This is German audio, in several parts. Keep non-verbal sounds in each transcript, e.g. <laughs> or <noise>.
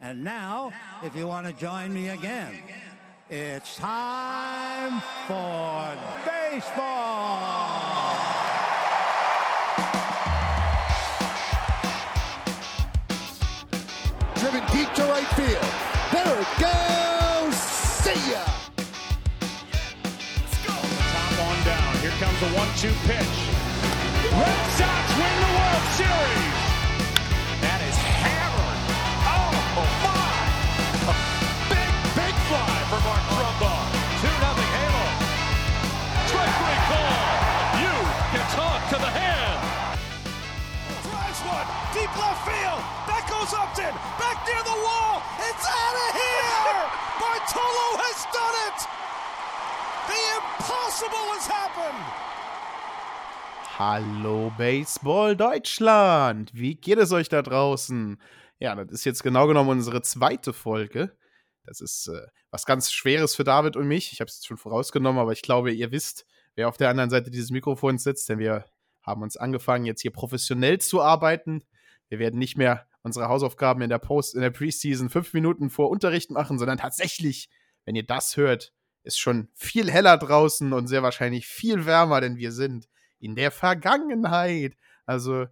And now, if you want to join me again, it's time for baseball. Driven deep to right field. There it goes. See ya. Top on down. Here comes a one-two pitch. Red Sox win the World Series. You can talk to the hand. Drives one, deep left field. That goes Upton, back near the wall. It's out of here. <laughs> Bartolo has done it. The impossible has happened. Hallo Baseball Deutschland! Wie geht es euch da draußen? Ja, das ist jetzt genau genommen unsere zweite Folge. Das ist äh, was ganz Schweres für David und mich. Ich habe es jetzt schon vorausgenommen, aber ich glaube, ihr wisst, wer auf der anderen Seite dieses Mikrofons sitzt, denn wir haben uns angefangen, jetzt hier professionell zu arbeiten. Wir werden nicht mehr unsere Hausaufgaben in der Post, in der Preseason fünf Minuten vor Unterricht machen, sondern tatsächlich, wenn ihr das hört, ist schon viel heller draußen und sehr wahrscheinlich viel wärmer, denn wir sind in der Vergangenheit. Also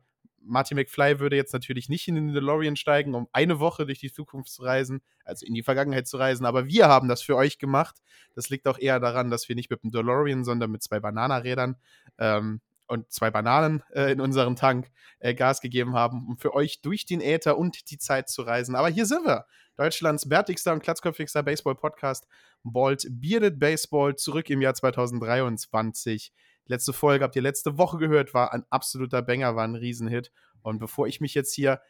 Martin McFly würde jetzt natürlich nicht in den DeLorean steigen, um eine Woche durch die Zukunft zu reisen, also in die Vergangenheit zu reisen, aber wir haben das für euch gemacht. Das liegt auch eher daran, dass wir nicht mit dem DeLorean, sondern mit zwei Bananarädern ähm, und zwei Bananen äh, in unseren Tank äh, Gas gegeben haben, um für euch durch den Äther und die Zeit zu reisen. Aber hier sind wir. Deutschlands bärtigster und klatzköpfigster Baseball-Podcast, Bald Bearded Baseball, zurück im Jahr 2023. Letzte Folge habt ihr letzte Woche gehört, war ein absoluter Banger, war ein Riesenhit. Und bevor ich mich jetzt hier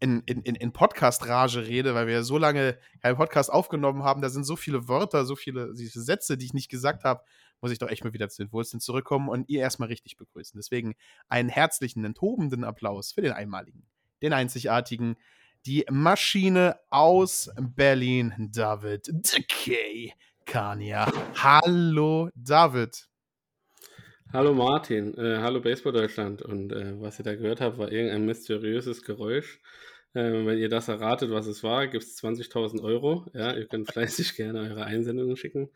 in, in, in Podcast-Rage rede, weil wir so lange keinen Podcast aufgenommen haben, da sind so viele Wörter, so viele Sätze, die ich nicht gesagt habe, muss ich doch echt mal wieder zu den Wurzeln zurückkommen und ihr erstmal richtig begrüßen. Deswegen einen herzlichen, enthobenden Applaus für den einmaligen, den einzigartigen, die Maschine aus Berlin, David Decay Kania. Hallo, David. Hallo Martin, äh, hallo Baseball Deutschland. Und äh, was ihr da gehört habt, war irgendein mysteriöses Geräusch. Äh, wenn ihr das erratet, was es war, gibt es 20.000 Euro. Ja, ihr könnt fleißig <laughs> gerne eure Einsendungen schicken.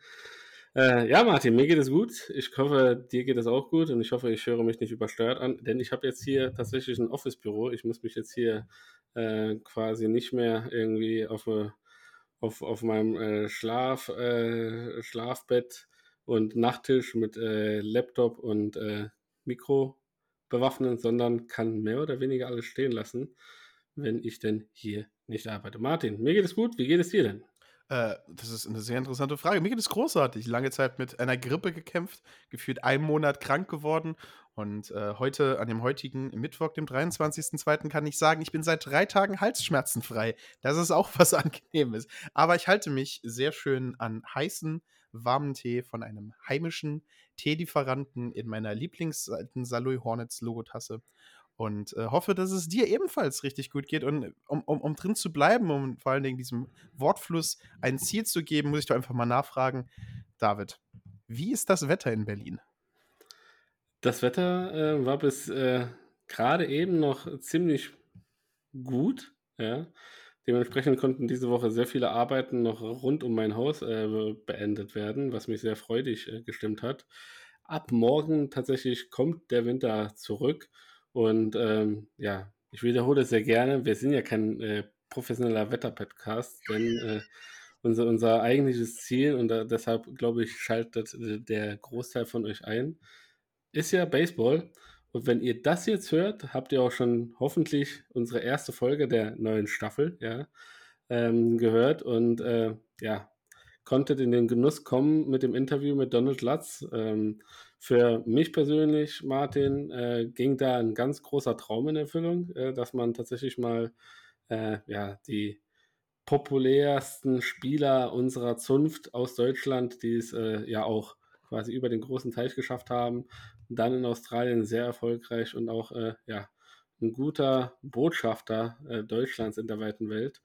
Äh, ja, Martin, mir geht es gut. Ich hoffe, dir geht es auch gut und ich hoffe, ich höre mich nicht übersteuert an, denn ich habe jetzt hier tatsächlich ein Office-Büro. Ich muss mich jetzt hier äh, quasi nicht mehr irgendwie auf, äh, auf, auf meinem Schlaf, Schlafbett und Nachttisch mit äh, Laptop und äh, Mikro bewaffnen, sondern kann mehr oder weniger alles stehen lassen, wenn ich denn hier nicht arbeite. Martin, mir geht es gut. Wie geht es dir denn? Äh, das ist eine sehr interessante Frage. Mir geht es großartig. Lange Zeit mit einer Grippe gekämpft, gefühlt einen Monat krank geworden. Und äh, heute, an dem heutigen Mittwoch, dem 23.02., kann ich sagen, ich bin seit drei Tagen halsschmerzenfrei. Das ist auch was <laughs> Angenehmes. Aber ich halte mich sehr schön an heißen, warmen Tee von einem heimischen Teelieferanten in meiner Lieblingsalten Saloy Hornets Logotasse und äh, hoffe, dass es dir ebenfalls richtig gut geht. Und um, um, um drin zu bleiben, um vor allen Dingen diesem Wortfluss ein Ziel zu geben, muss ich doch einfach mal nachfragen. David, wie ist das Wetter in Berlin? Das Wetter äh, war bis äh, gerade eben noch ziemlich gut. Ja. Dementsprechend konnten diese Woche sehr viele Arbeiten noch rund um mein Haus äh, beendet werden, was mich sehr freudig äh, gestimmt hat. Ab morgen tatsächlich kommt der Winter zurück und ähm, ja, ich wiederhole sehr gerne. Wir sind ja kein äh, professioneller Wetter-Podcast, denn äh, unser, unser eigentliches Ziel, und da, deshalb glaube ich, schaltet äh, der Großteil von euch ein, ist ja Baseball. Und wenn ihr das jetzt hört, habt ihr auch schon hoffentlich unsere erste Folge der neuen Staffel ja, ähm, gehört und äh, ja, konntet in den Genuss kommen mit dem Interview mit Donald Lutz. Ähm, für mich persönlich, Martin, äh, ging da ein ganz großer Traum in Erfüllung, äh, dass man tatsächlich mal äh, ja, die populärsten Spieler unserer Zunft aus Deutschland, die es äh, ja auch quasi über den großen Teich geschafft haben, dann in Australien sehr erfolgreich und auch äh, ja, ein guter Botschafter äh, Deutschlands in der weiten Welt.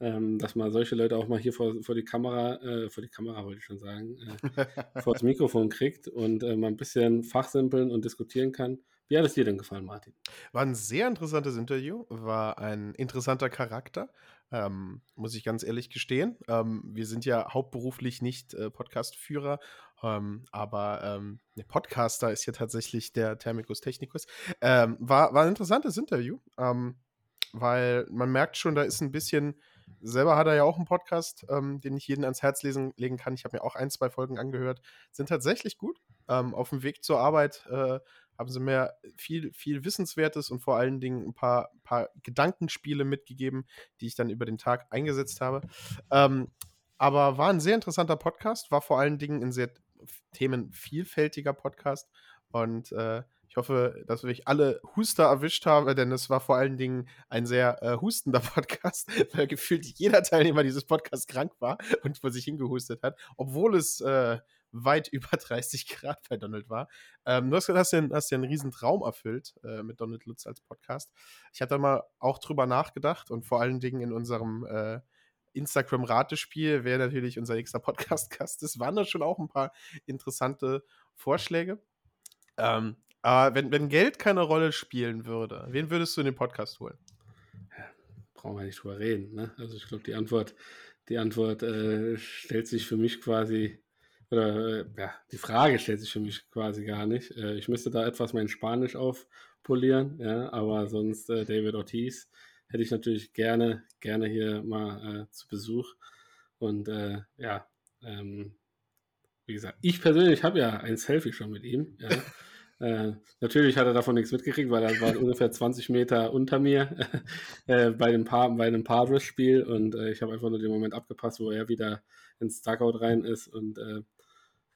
Ähm, dass man solche Leute auch mal hier vor, vor die Kamera, äh, vor die Kamera wollte ich schon sagen, äh, <laughs> vor das Mikrofon kriegt und äh, mal ein bisschen fachsimpeln und diskutieren kann. Wie hat es dir denn gefallen, Martin? War ein sehr interessantes Interview, war ein interessanter Charakter. Ähm, muss ich ganz ehrlich gestehen. Ähm, wir sind ja hauptberuflich nicht äh, Podcast-Führer, ähm, aber ähm, der Podcaster ist ja tatsächlich der Thermicus Technicus. Ähm, war, war ein interessantes Interview, ähm, weil man merkt schon, da ist ein bisschen. Selber hat er ja auch einen Podcast, ähm, den ich jeden ans Herz lesen, legen kann. Ich habe mir auch ein, zwei Folgen angehört. Sind tatsächlich gut. Ähm, auf dem Weg zur Arbeit äh, haben sie mir viel, viel Wissenswertes und vor allen Dingen ein paar, paar Gedankenspiele mitgegeben, die ich dann über den Tag eingesetzt habe. Aber war ein sehr interessanter Podcast, war vor allen Dingen ein sehr themenvielfältiger Podcast und äh, ich hoffe, dass wir alle Huster erwischt haben, denn es war vor allen Dingen ein sehr äh, hustender <laughs> Podcast, weil gefühlt jeder Teilnehmer dieses Podcasts krank war und vor sich hingehustet hat, obwohl es äh, weit <laughs> über 30 Grad bei Donald war. Ähm, du hast, hast, dir, hast einen riesen Traum erfüllt äh, mit Donald Lutz als Podcast. Ich hatte mal auch drüber nachgedacht und vor allen Dingen in unserem äh, Instagram-Ratespiel, wer natürlich unser nächster Podcast-Gast ist, waren da schon auch ein paar interessante Vorschläge. Ähm, aber wenn, wenn Geld keine Rolle spielen würde, wen würdest du in den Podcast holen? Brauchen wir nicht drüber reden. Ne? Also ich glaube, die Antwort, die Antwort äh, stellt sich für mich quasi, oder äh, ja, die Frage stellt sich für mich quasi gar nicht. Äh, ich müsste da etwas mein Spanisch aufpolieren, ja, aber sonst äh, David Ortiz hätte ich natürlich gerne, gerne hier mal äh, zu Besuch. Und äh, ja, ähm, wie gesagt, ich persönlich habe ja ein Selfie schon mit ihm. Ja. <laughs> Äh, natürlich hat er davon nichts mitgekriegt, weil er war ungefähr 20 Meter unter mir <laughs> äh, bei dem, pa bei einem Padres-Spiel und äh, ich habe einfach nur den Moment abgepasst, wo er wieder ins Dugout rein ist und äh,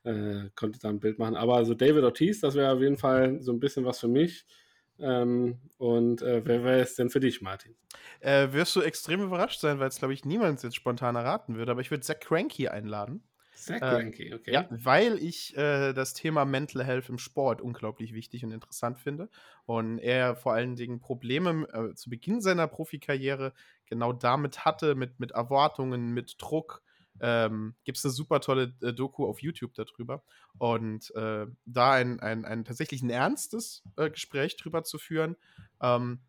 äh, konnte da ein Bild machen. Aber also David Ortiz, das wäre auf jeden Fall so ein bisschen was für mich. Ähm, und äh, wer wäre es denn für dich, Martin? wirst du extrem überrascht sein, weil es, glaube ich, niemand jetzt spontan erraten würde, aber ich würde Zach Cranky einladen. Sehr cranky, okay. Ja, weil ich äh, das Thema Mental Health im Sport unglaublich wichtig und interessant finde. Und er vor allen Dingen Probleme äh, zu Beginn seiner Profikarriere genau damit hatte, mit, mit Erwartungen, mit Druck. Ähm, Gibt es eine super tolle äh, Doku auf YouTube darüber. Und äh, da ein, ein, ein tatsächlich ein ernstes äh, Gespräch drüber zu führen. Ähm,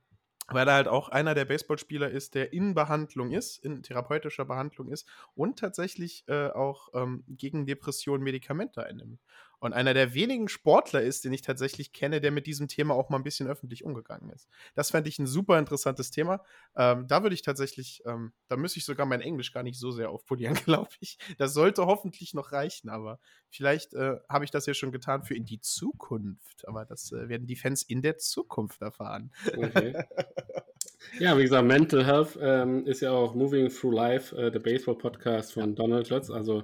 weil er halt auch einer der Baseballspieler ist, der in Behandlung ist, in therapeutischer Behandlung ist und tatsächlich äh, auch ähm, gegen Depressionen Medikamente einnimmt. Und einer der wenigen Sportler ist, den ich tatsächlich kenne, der mit diesem Thema auch mal ein bisschen öffentlich umgegangen ist. Das fände ich ein super interessantes Thema. Ähm, da würde ich tatsächlich, ähm, da müsste ich sogar mein Englisch gar nicht so sehr aufpolieren, <laughs> glaube ich. Das sollte hoffentlich noch reichen, aber vielleicht äh, habe ich das ja schon getan für in die Zukunft. Aber das äh, werden die Fans in der Zukunft erfahren. Okay. <laughs> Ja, wie gesagt, Mental Health ähm, ist ja auch Moving Through Life, äh, der Baseball-Podcast von Donald Lutz. Also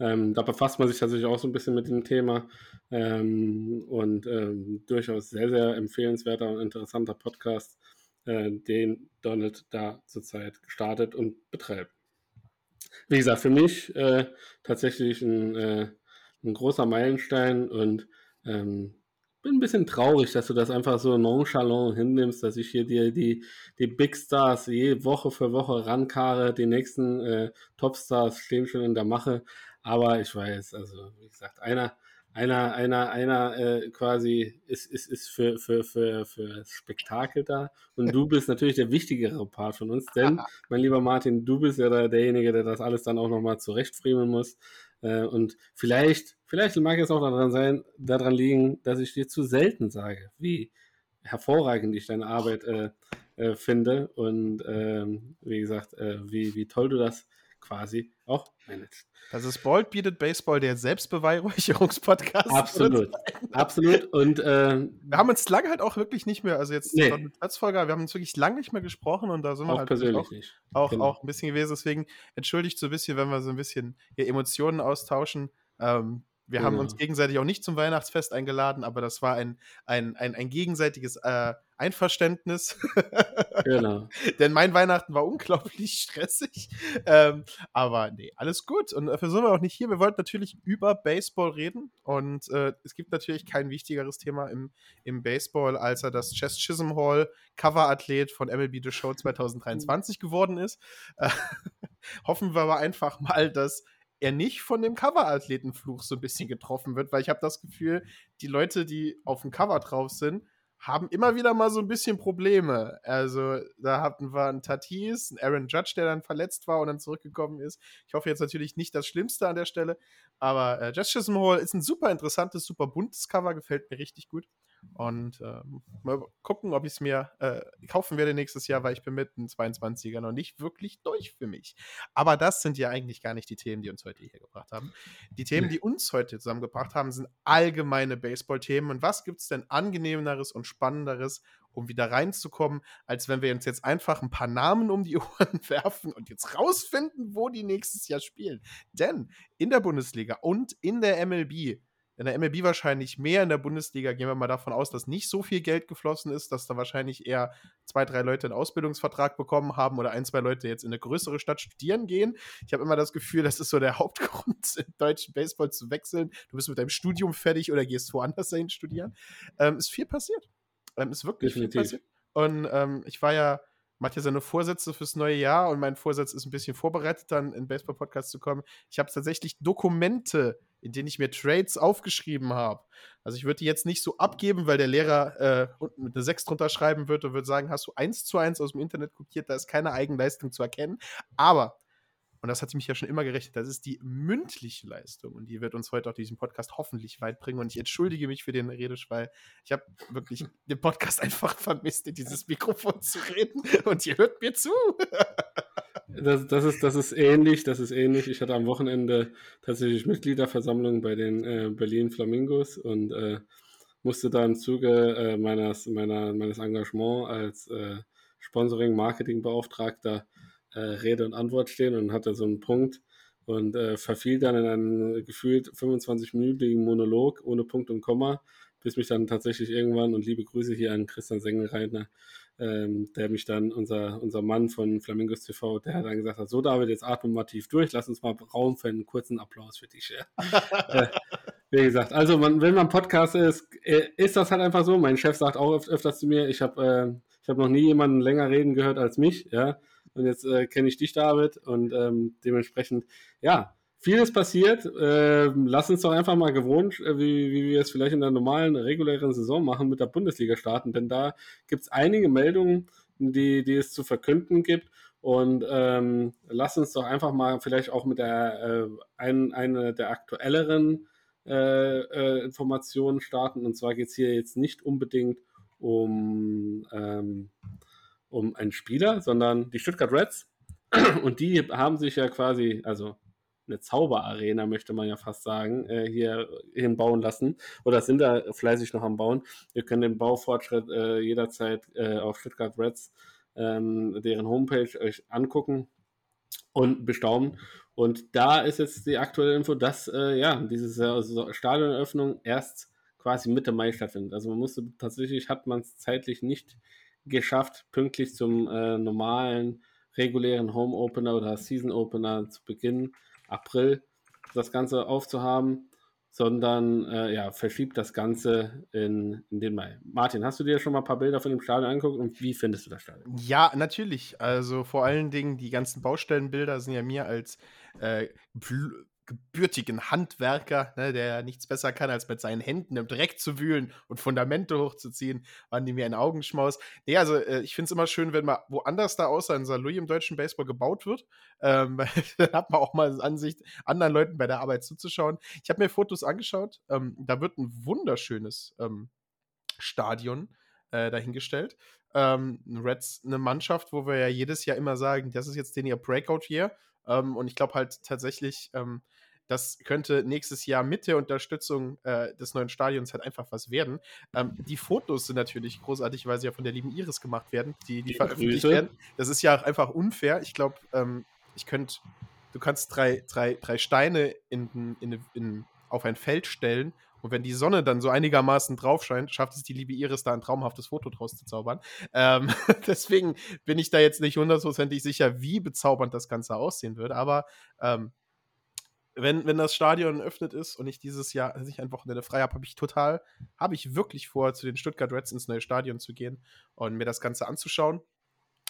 ähm, da befasst man sich tatsächlich auch so ein bisschen mit dem Thema ähm, und ähm, durchaus sehr, sehr empfehlenswerter und interessanter Podcast, äh, den Donald da zurzeit gestartet und betreibt. Wie gesagt, für mich äh, tatsächlich ein, äh, ein großer Meilenstein und ähm, bin ein bisschen traurig, dass du das einfach so nonchalant hinnimmst, dass ich hier dir die, die Big Stars je Woche für Woche rankare. Die nächsten äh, Topstars stehen schon in der Mache. Aber ich weiß, also wie gesagt, einer, einer, einer, einer äh, quasi ist, ist, ist für, für, für, für Spektakel da. Und du bist natürlich der wichtigere Part von uns, denn, <laughs> mein lieber Martin, du bist ja da derjenige, der das alles dann auch nochmal zurechtfriemeln muss. Äh, und vielleicht, vielleicht mag es auch daran sein, daran liegen, dass ich dir zu selten sage, wie hervorragend ich deine Arbeit äh, äh, finde und ähm, wie gesagt, äh, wie, wie toll du das quasi auch managst. Das ist Bald bietet Baseball, der Selbstbeweihräucherungspodcast. Absolut, <laughs> absolut. Und äh, wir haben uns lange halt auch wirklich nicht mehr, also jetzt nee. mit Platzfolger, wir haben uns wirklich lange nicht mehr gesprochen und da sind wir auch halt persönlich auch, nicht. Auch, genau. auch ein bisschen gewesen. Deswegen entschuldigt so ein bisschen, wenn wir so ein bisschen hier Emotionen austauschen. Ähm, wir genau. haben uns gegenseitig auch nicht zum Weihnachtsfest eingeladen, aber das war ein, ein, ein, ein gegenseitiges äh, Einverständnis. genau. <laughs> Denn mein Weihnachten war unglaublich <laughs> stressig. Ähm, aber nee, alles gut. Und dafür sind wir auch nicht hier. Wir wollten natürlich über Baseball reden. Und äh, es gibt natürlich kein wichtigeres Thema im, im Baseball, als er das Chess Chisholm Hall Coverathlet von MLB The Show <laughs> 2023 geworden ist. Äh, hoffen wir aber einfach mal, dass er nicht von dem Cover-Athletenfluch so ein bisschen getroffen wird, weil ich habe das Gefühl, die Leute, die auf dem Cover drauf sind, haben immer wieder mal so ein bisschen Probleme. Also, da hatten wir einen Tatis, einen Aaron Judge, der dann verletzt war und dann zurückgekommen ist. Ich hoffe jetzt natürlich nicht das Schlimmste an der Stelle, aber äh, Chisholm Hall ist ein super interessantes, super buntes Cover, gefällt mir richtig gut. Und ähm, mal gucken, ob ich es mir äh, kaufen werde nächstes Jahr, weil ich bin mit einem 22er noch nicht wirklich durch für mich. Aber das sind ja eigentlich gar nicht die Themen, die uns heute hier gebracht haben. Die Themen, die uns heute zusammengebracht haben, sind allgemeine Baseball-Themen. Und was gibt es denn angenehmeres und spannenderes, um wieder reinzukommen, als wenn wir uns jetzt einfach ein paar Namen um die <laughs> Ohren werfen und jetzt rausfinden, wo die nächstes Jahr spielen. Denn in der Bundesliga und in der MLB in der MLB wahrscheinlich mehr, in der Bundesliga gehen wir mal davon aus, dass nicht so viel Geld geflossen ist, dass da wahrscheinlich eher zwei, drei Leute einen Ausbildungsvertrag bekommen haben oder ein, zwei Leute jetzt in eine größere Stadt studieren gehen. Ich habe immer das Gefühl, das ist so der <laughs> Hauptgrund, im deutschen Baseball zu wechseln. Du bist mit deinem Studium fertig oder gehst woanders dahin studieren. Ähm, ist viel passiert. Ähm, ist wirklich Definitiv. viel passiert. Und ähm, ich war ja macht ja seine Vorsätze fürs neue Jahr und mein Vorsatz ist ein bisschen vorbereitet, dann in Baseball-Podcast zu kommen. Ich habe tatsächlich Dokumente in denen ich mir Trades aufgeschrieben habe. Also ich würde die jetzt nicht so abgeben, weil der Lehrer äh, unten mit einer 6 drunter schreiben würde und würde sagen, hast du eins zu eins aus dem Internet kopiert, da ist keine Eigenleistung zu erkennen. Aber, und das hat mich ja schon immer gerechnet, das ist die mündliche Leistung und die wird uns heute auch diesen Podcast hoffentlich weit bringen. Und ich entschuldige mich für den Redeschwall. Ich habe wirklich den Podcast einfach vermisst, in dieses Mikrofon zu reden und ihr hört mir zu. <laughs> Das, das, ist, das ist ähnlich, das ist ähnlich. Ich hatte am Wochenende tatsächlich Mitgliederversammlung bei den äh, Berlin Flamingos und äh, musste da im Zuge äh, meines, meiner, meines Engagements als äh, Sponsoring-Marketing-Beauftragter äh, Rede und Antwort stehen und hatte so einen Punkt und äh, verfiel dann in einen gefühlt 25-minütigen Monolog ohne Punkt und Komma, bis mich dann tatsächlich irgendwann, und liebe Grüße hier an Christian Sengelreitner, ähm, der mich dann, unser, unser Mann von Flamingos TV, der hat dann gesagt hat, so David, jetzt atmen wir mal tief durch, lass uns mal Raum für einen kurzen Applaus für dich. <laughs> äh, wie gesagt, also man, wenn man Podcast ist, äh, ist das halt einfach so. Mein Chef sagt auch öf öfters zu mir, ich habe äh, ich hab noch nie jemanden länger reden gehört als mich, ja. Und jetzt äh, kenne ich dich, David, und ähm, dementsprechend, ja, Vieles passiert. Äh, lass uns doch einfach mal gewohnt, äh, wie, wie wir es vielleicht in der normalen, regulären Saison machen, mit der Bundesliga starten. Denn da gibt es einige Meldungen, die, die es zu verkünden gibt. Und ähm, lass uns doch einfach mal vielleicht auch mit der äh, ein, eine der aktuelleren äh, äh, Informationen starten. Und zwar geht es hier jetzt nicht unbedingt um, ähm, um einen Spieler, sondern die Stuttgart Reds. <clears throat> Und die haben sich ja quasi, also eine Zauberarena, möchte man ja fast sagen, äh, hier hinbauen lassen. Oder sind da fleißig noch am Bauen. Ihr könnt den Baufortschritt äh, jederzeit äh, auf Stuttgart Reds, ähm, deren Homepage, euch angucken und bestaunen. Und da ist jetzt die aktuelle Info, dass ja, diese Stadioneröffnung erst quasi Mitte Mai stattfindet. Also man musste tatsächlich, hat man es zeitlich nicht geschafft, pünktlich zum äh, normalen, regulären Home Opener oder Season Opener zu beginnen. April das Ganze aufzuhaben, sondern äh, ja, verschiebt das Ganze in, in den Mai. Martin, hast du dir schon mal ein paar Bilder von dem Stadion angeguckt und wie findest du das Stadion? Ja, natürlich. Also vor allen Dingen die ganzen Baustellenbilder sind ja mir als äh, gebürtigen Handwerker, ne, der nichts besser kann, als mit seinen Händen im Dreck zu wühlen und Fundamente hochzuziehen, waren die mir ein Augenschmaus. Nee, also äh, ich finde es immer schön, wenn mal woanders da außer in St. Louis im deutschen Baseball gebaut wird. Ähm, <laughs> dann hat man auch mal Ansicht, anderen Leuten bei der Arbeit zuzuschauen. Ich habe mir Fotos angeschaut. Ähm, da wird ein wunderschönes ähm, Stadion äh, dahingestellt. Ähm, Reds, eine Mannschaft, wo wir ja jedes Jahr immer sagen, das ist jetzt den ihr Breakout-Year. Ähm, und ich glaube halt tatsächlich, ähm, das könnte nächstes Jahr mit der Unterstützung äh, des neuen Stadions halt einfach was werden. Ähm, die Fotos sind natürlich großartig, weil sie ja von der lieben Iris gemacht werden, die, die veröffentlicht Grüße. werden. Das ist ja auch einfach unfair. Ich glaube, ähm, ich könnte, du kannst drei, drei, drei Steine in, in, in, auf ein Feld stellen und wenn die Sonne dann so einigermaßen drauf scheint, schafft es die liebe Iris da ein traumhaftes Foto draus zu zaubern. Ähm, <laughs> deswegen bin ich da jetzt nicht hundertprozentig sicher, wie bezaubernd das Ganze aussehen wird. Aber ähm, wenn, wenn das Stadion eröffnet ist und ich dieses Jahr ich ein Wochenende frei habe, habe ich total, habe ich wirklich vor, zu den Stuttgart Reds ins neue Stadion zu gehen und mir das Ganze anzuschauen.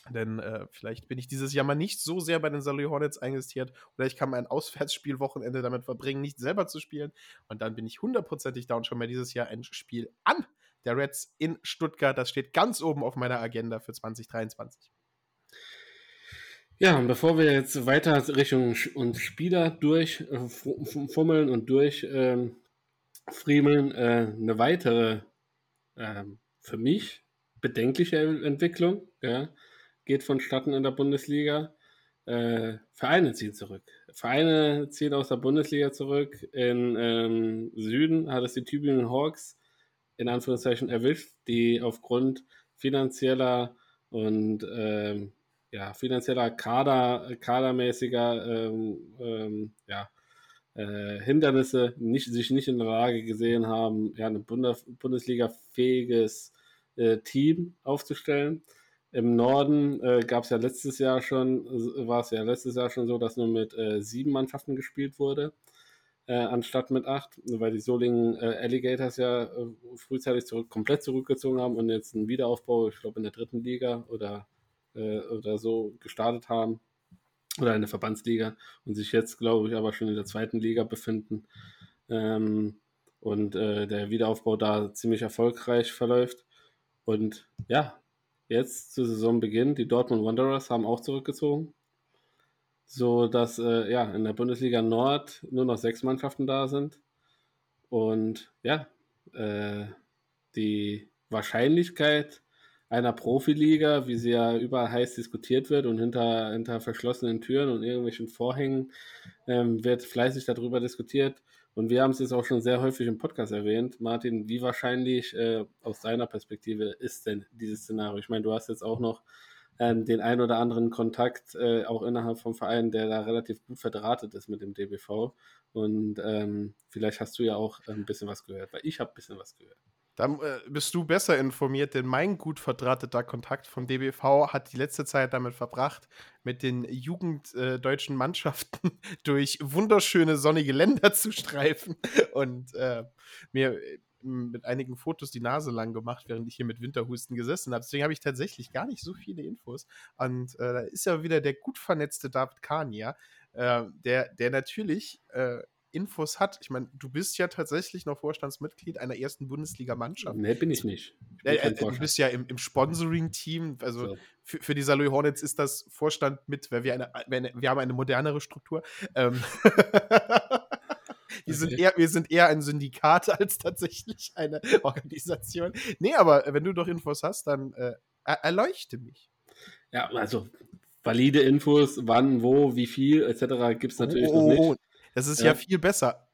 Denn äh, vielleicht bin ich dieses Jahr mal nicht so sehr bei den St. Hornets eingestiert oder ich kann mein Auswärtsspielwochenende damit verbringen, nicht selber zu spielen. Und dann bin ich hundertprozentig da und schaue mir dieses Jahr ein Spiel an der Reds in Stuttgart. Das steht ganz oben auf meiner Agenda für 2023. Ja, und bevor wir jetzt weiter Richtung und Spieler durchfummeln äh, und durch ähm, äh, eine weitere äh, für mich bedenkliche Entwicklung ja, geht vonstatten in der Bundesliga. Äh, Vereine ziehen zurück. Vereine ziehen aus der Bundesliga zurück. In ähm, Süden hat es die Tübingen Hawks in Anführungszeichen erwischt, die aufgrund finanzieller und ähm, ja, finanzieller Kader, kadermäßiger ähm, ähm, ja, äh, Hindernisse nicht, sich nicht in der Lage gesehen haben, ja, ein Bundes Bundesliga-fähiges äh, Team aufzustellen. Im Norden äh, gab es ja letztes Jahr schon, war es ja letztes Jahr schon so, dass nur mit äh, sieben Mannschaften gespielt wurde, äh, anstatt mit acht, weil die Solingen äh, Alligators ja äh, frühzeitig zurück, komplett zurückgezogen haben und jetzt einen Wiederaufbau, ich glaube in der dritten Liga oder, äh, oder so gestartet haben oder in der Verbandsliga und sich jetzt, glaube ich, aber schon in der zweiten Liga befinden. Ähm, und der Wiederaufbau da ziemlich erfolgreich verläuft. Und ja, jetzt zu Saisonbeginn, die Dortmund Wanderers haben auch zurückgezogen, so dass äh, ja in der Bundesliga Nord nur noch sechs Mannschaften da sind und ja äh, die Wahrscheinlichkeit einer Profiliga, wie sie ja überall heiß diskutiert wird und hinter, hinter verschlossenen Türen und irgendwelchen Vorhängen ähm, wird fleißig darüber diskutiert, und wir haben es jetzt auch schon sehr häufig im Podcast erwähnt. Martin, wie wahrscheinlich äh, aus deiner Perspektive ist denn dieses Szenario? Ich meine, du hast jetzt auch noch ähm, den ein oder anderen Kontakt äh, auch innerhalb vom Verein, der da relativ gut verdrahtet ist mit dem DBV. Und ähm, vielleicht hast du ja auch ein bisschen was gehört, weil ich habe ein bisschen was gehört. Dann äh, bist du besser informiert, denn mein gut verdrahteter Kontakt vom DBV hat die letzte Zeit damit verbracht, mit den jugenddeutschen äh, Mannschaften <laughs> durch wunderschöne sonnige Länder zu streifen <laughs> und äh, mir äh, mit einigen Fotos die Nase lang gemacht, während ich hier mit Winterhusten gesessen habe. Deswegen habe ich tatsächlich gar nicht so viele Infos. Und äh, da ist ja wieder der gut vernetzte David Kania, äh, der, der natürlich Infos hat. Ich meine, du bist ja tatsächlich noch Vorstandsmitglied einer ersten Bundesliga-Mannschaft. Nee, bin ich nicht. Ich bin äh, du bist ja im, im Sponsoring-Team. Also so. für, für die Saloy Hornets ist das Vorstand mit, weil wir, eine, wir haben eine modernere Struktur. Ähm <laughs> wir, sind eher, wir sind eher ein Syndikat <laughs> als tatsächlich eine Organisation. Nee, aber wenn du doch Infos hast, dann äh, erleuchte mich. Ja, also valide Infos, wann, wo, wie viel etc. gibt es natürlich oh, noch nicht. Das ist ja, ja viel besser.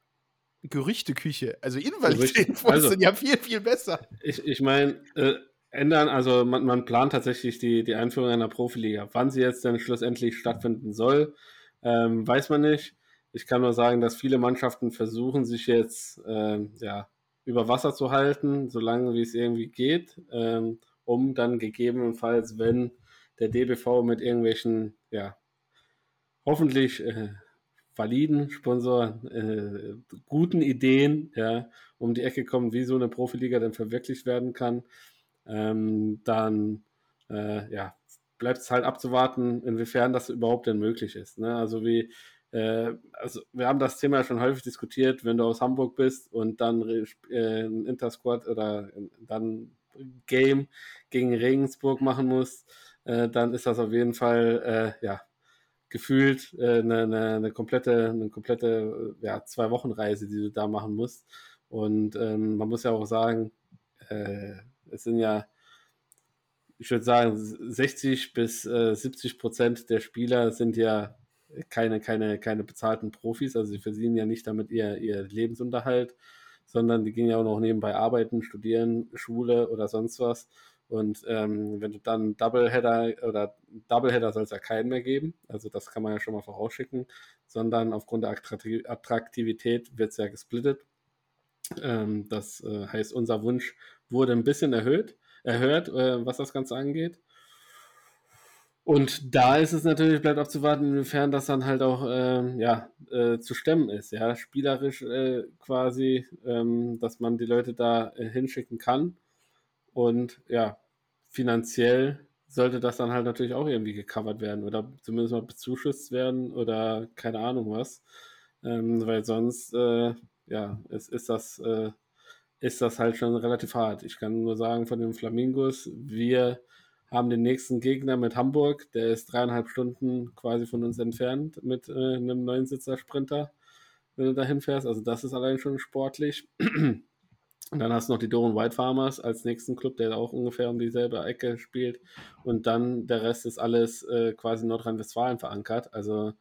Gerüchteküche, also invalide Infos <laughs> also, sind ja viel, viel besser. Ich, ich meine, äh, ändern, also man, man, plant tatsächlich die, die Einführung einer Profiliga. Wann sie jetzt denn schlussendlich stattfinden soll, ähm, weiß man nicht. Ich kann nur sagen, dass viele Mannschaften versuchen, sich jetzt ähm, ja, über Wasser zu halten, solange wie es irgendwie geht, ähm, um dann gegebenenfalls, wenn der DBV mit irgendwelchen, ja, hoffentlich äh, validen Sponsor, äh, guten Ideen, ja, um die Ecke kommen, wie so eine Profiliga dann verwirklicht werden kann, ähm, dann äh, ja, bleibt es halt abzuwarten, inwiefern das überhaupt denn möglich ist. Ne? Also wie, äh, also wir haben das Thema schon häufig diskutiert, wenn du aus Hamburg bist und dann äh, ein Intersquad oder dann Game gegen Regensburg machen musst, äh, dann ist das auf jeden Fall ja gefühlt äh, eine, eine, eine, komplette, eine komplette ja, zwei Wochen Reise, die du da machen musst. Und ähm, man muss ja auch sagen, äh, es sind ja, ich würde sagen, 60 bis äh, 70 Prozent der Spieler sind ja keine, keine, keine bezahlten Profis, also sie verdienen ja nicht damit ihr, ihr Lebensunterhalt, sondern die gehen ja auch noch nebenbei arbeiten, studieren, Schule oder sonst was. Und ähm, wenn du dann Doubleheader oder Doubleheader soll es ja keinen mehr geben, also das kann man ja schon mal vorausschicken, sondern aufgrund der Attraktivität wird es ja gesplittet. Ähm, das äh, heißt, unser Wunsch wurde ein bisschen erhöht, erhört, äh, was das Ganze angeht. Und da ist es natürlich, bleibt abzuwarten, inwiefern das dann halt auch äh, ja, äh, zu stemmen ist, ja, spielerisch äh, quasi, ähm, dass man die Leute da äh, hinschicken kann und ja, finanziell sollte das dann halt natürlich auch irgendwie gecovert werden oder zumindest mal bezuschusst werden oder keine Ahnung was. Ähm, weil sonst, äh, ja, es ist das äh, ist das halt schon relativ hart. Ich kann nur sagen, von den Flamingos, wir haben den nächsten Gegner mit Hamburg, der ist dreieinhalb Stunden quasi von uns entfernt mit äh, einem Neunsitzer-Sprinter, wenn du dahin fährst. Also das ist allein schon sportlich. Und dann hast du noch die Doren White Farmers als nächsten Club, der auch ungefähr um dieselbe Ecke spielt. Und dann der Rest ist alles äh, quasi Nordrhein-Westfalen verankert. Also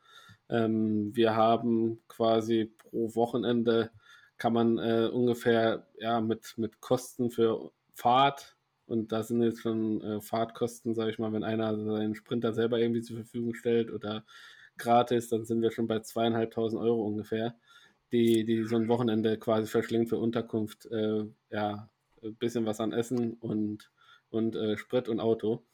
ähm, wir haben quasi pro Wochenende kann man äh, ungefähr ja, mit, mit Kosten für Fahrt und da sind jetzt schon äh, Fahrtkosten, sage ich mal, wenn einer seinen Sprinter selber irgendwie zur Verfügung stellt oder gratis, dann sind wir schon bei zweieinhalbtausend Euro ungefähr die, die so ein Wochenende quasi verschlingt für Unterkunft, äh, ja, ein bisschen was an Essen und, und äh, Sprit und Auto.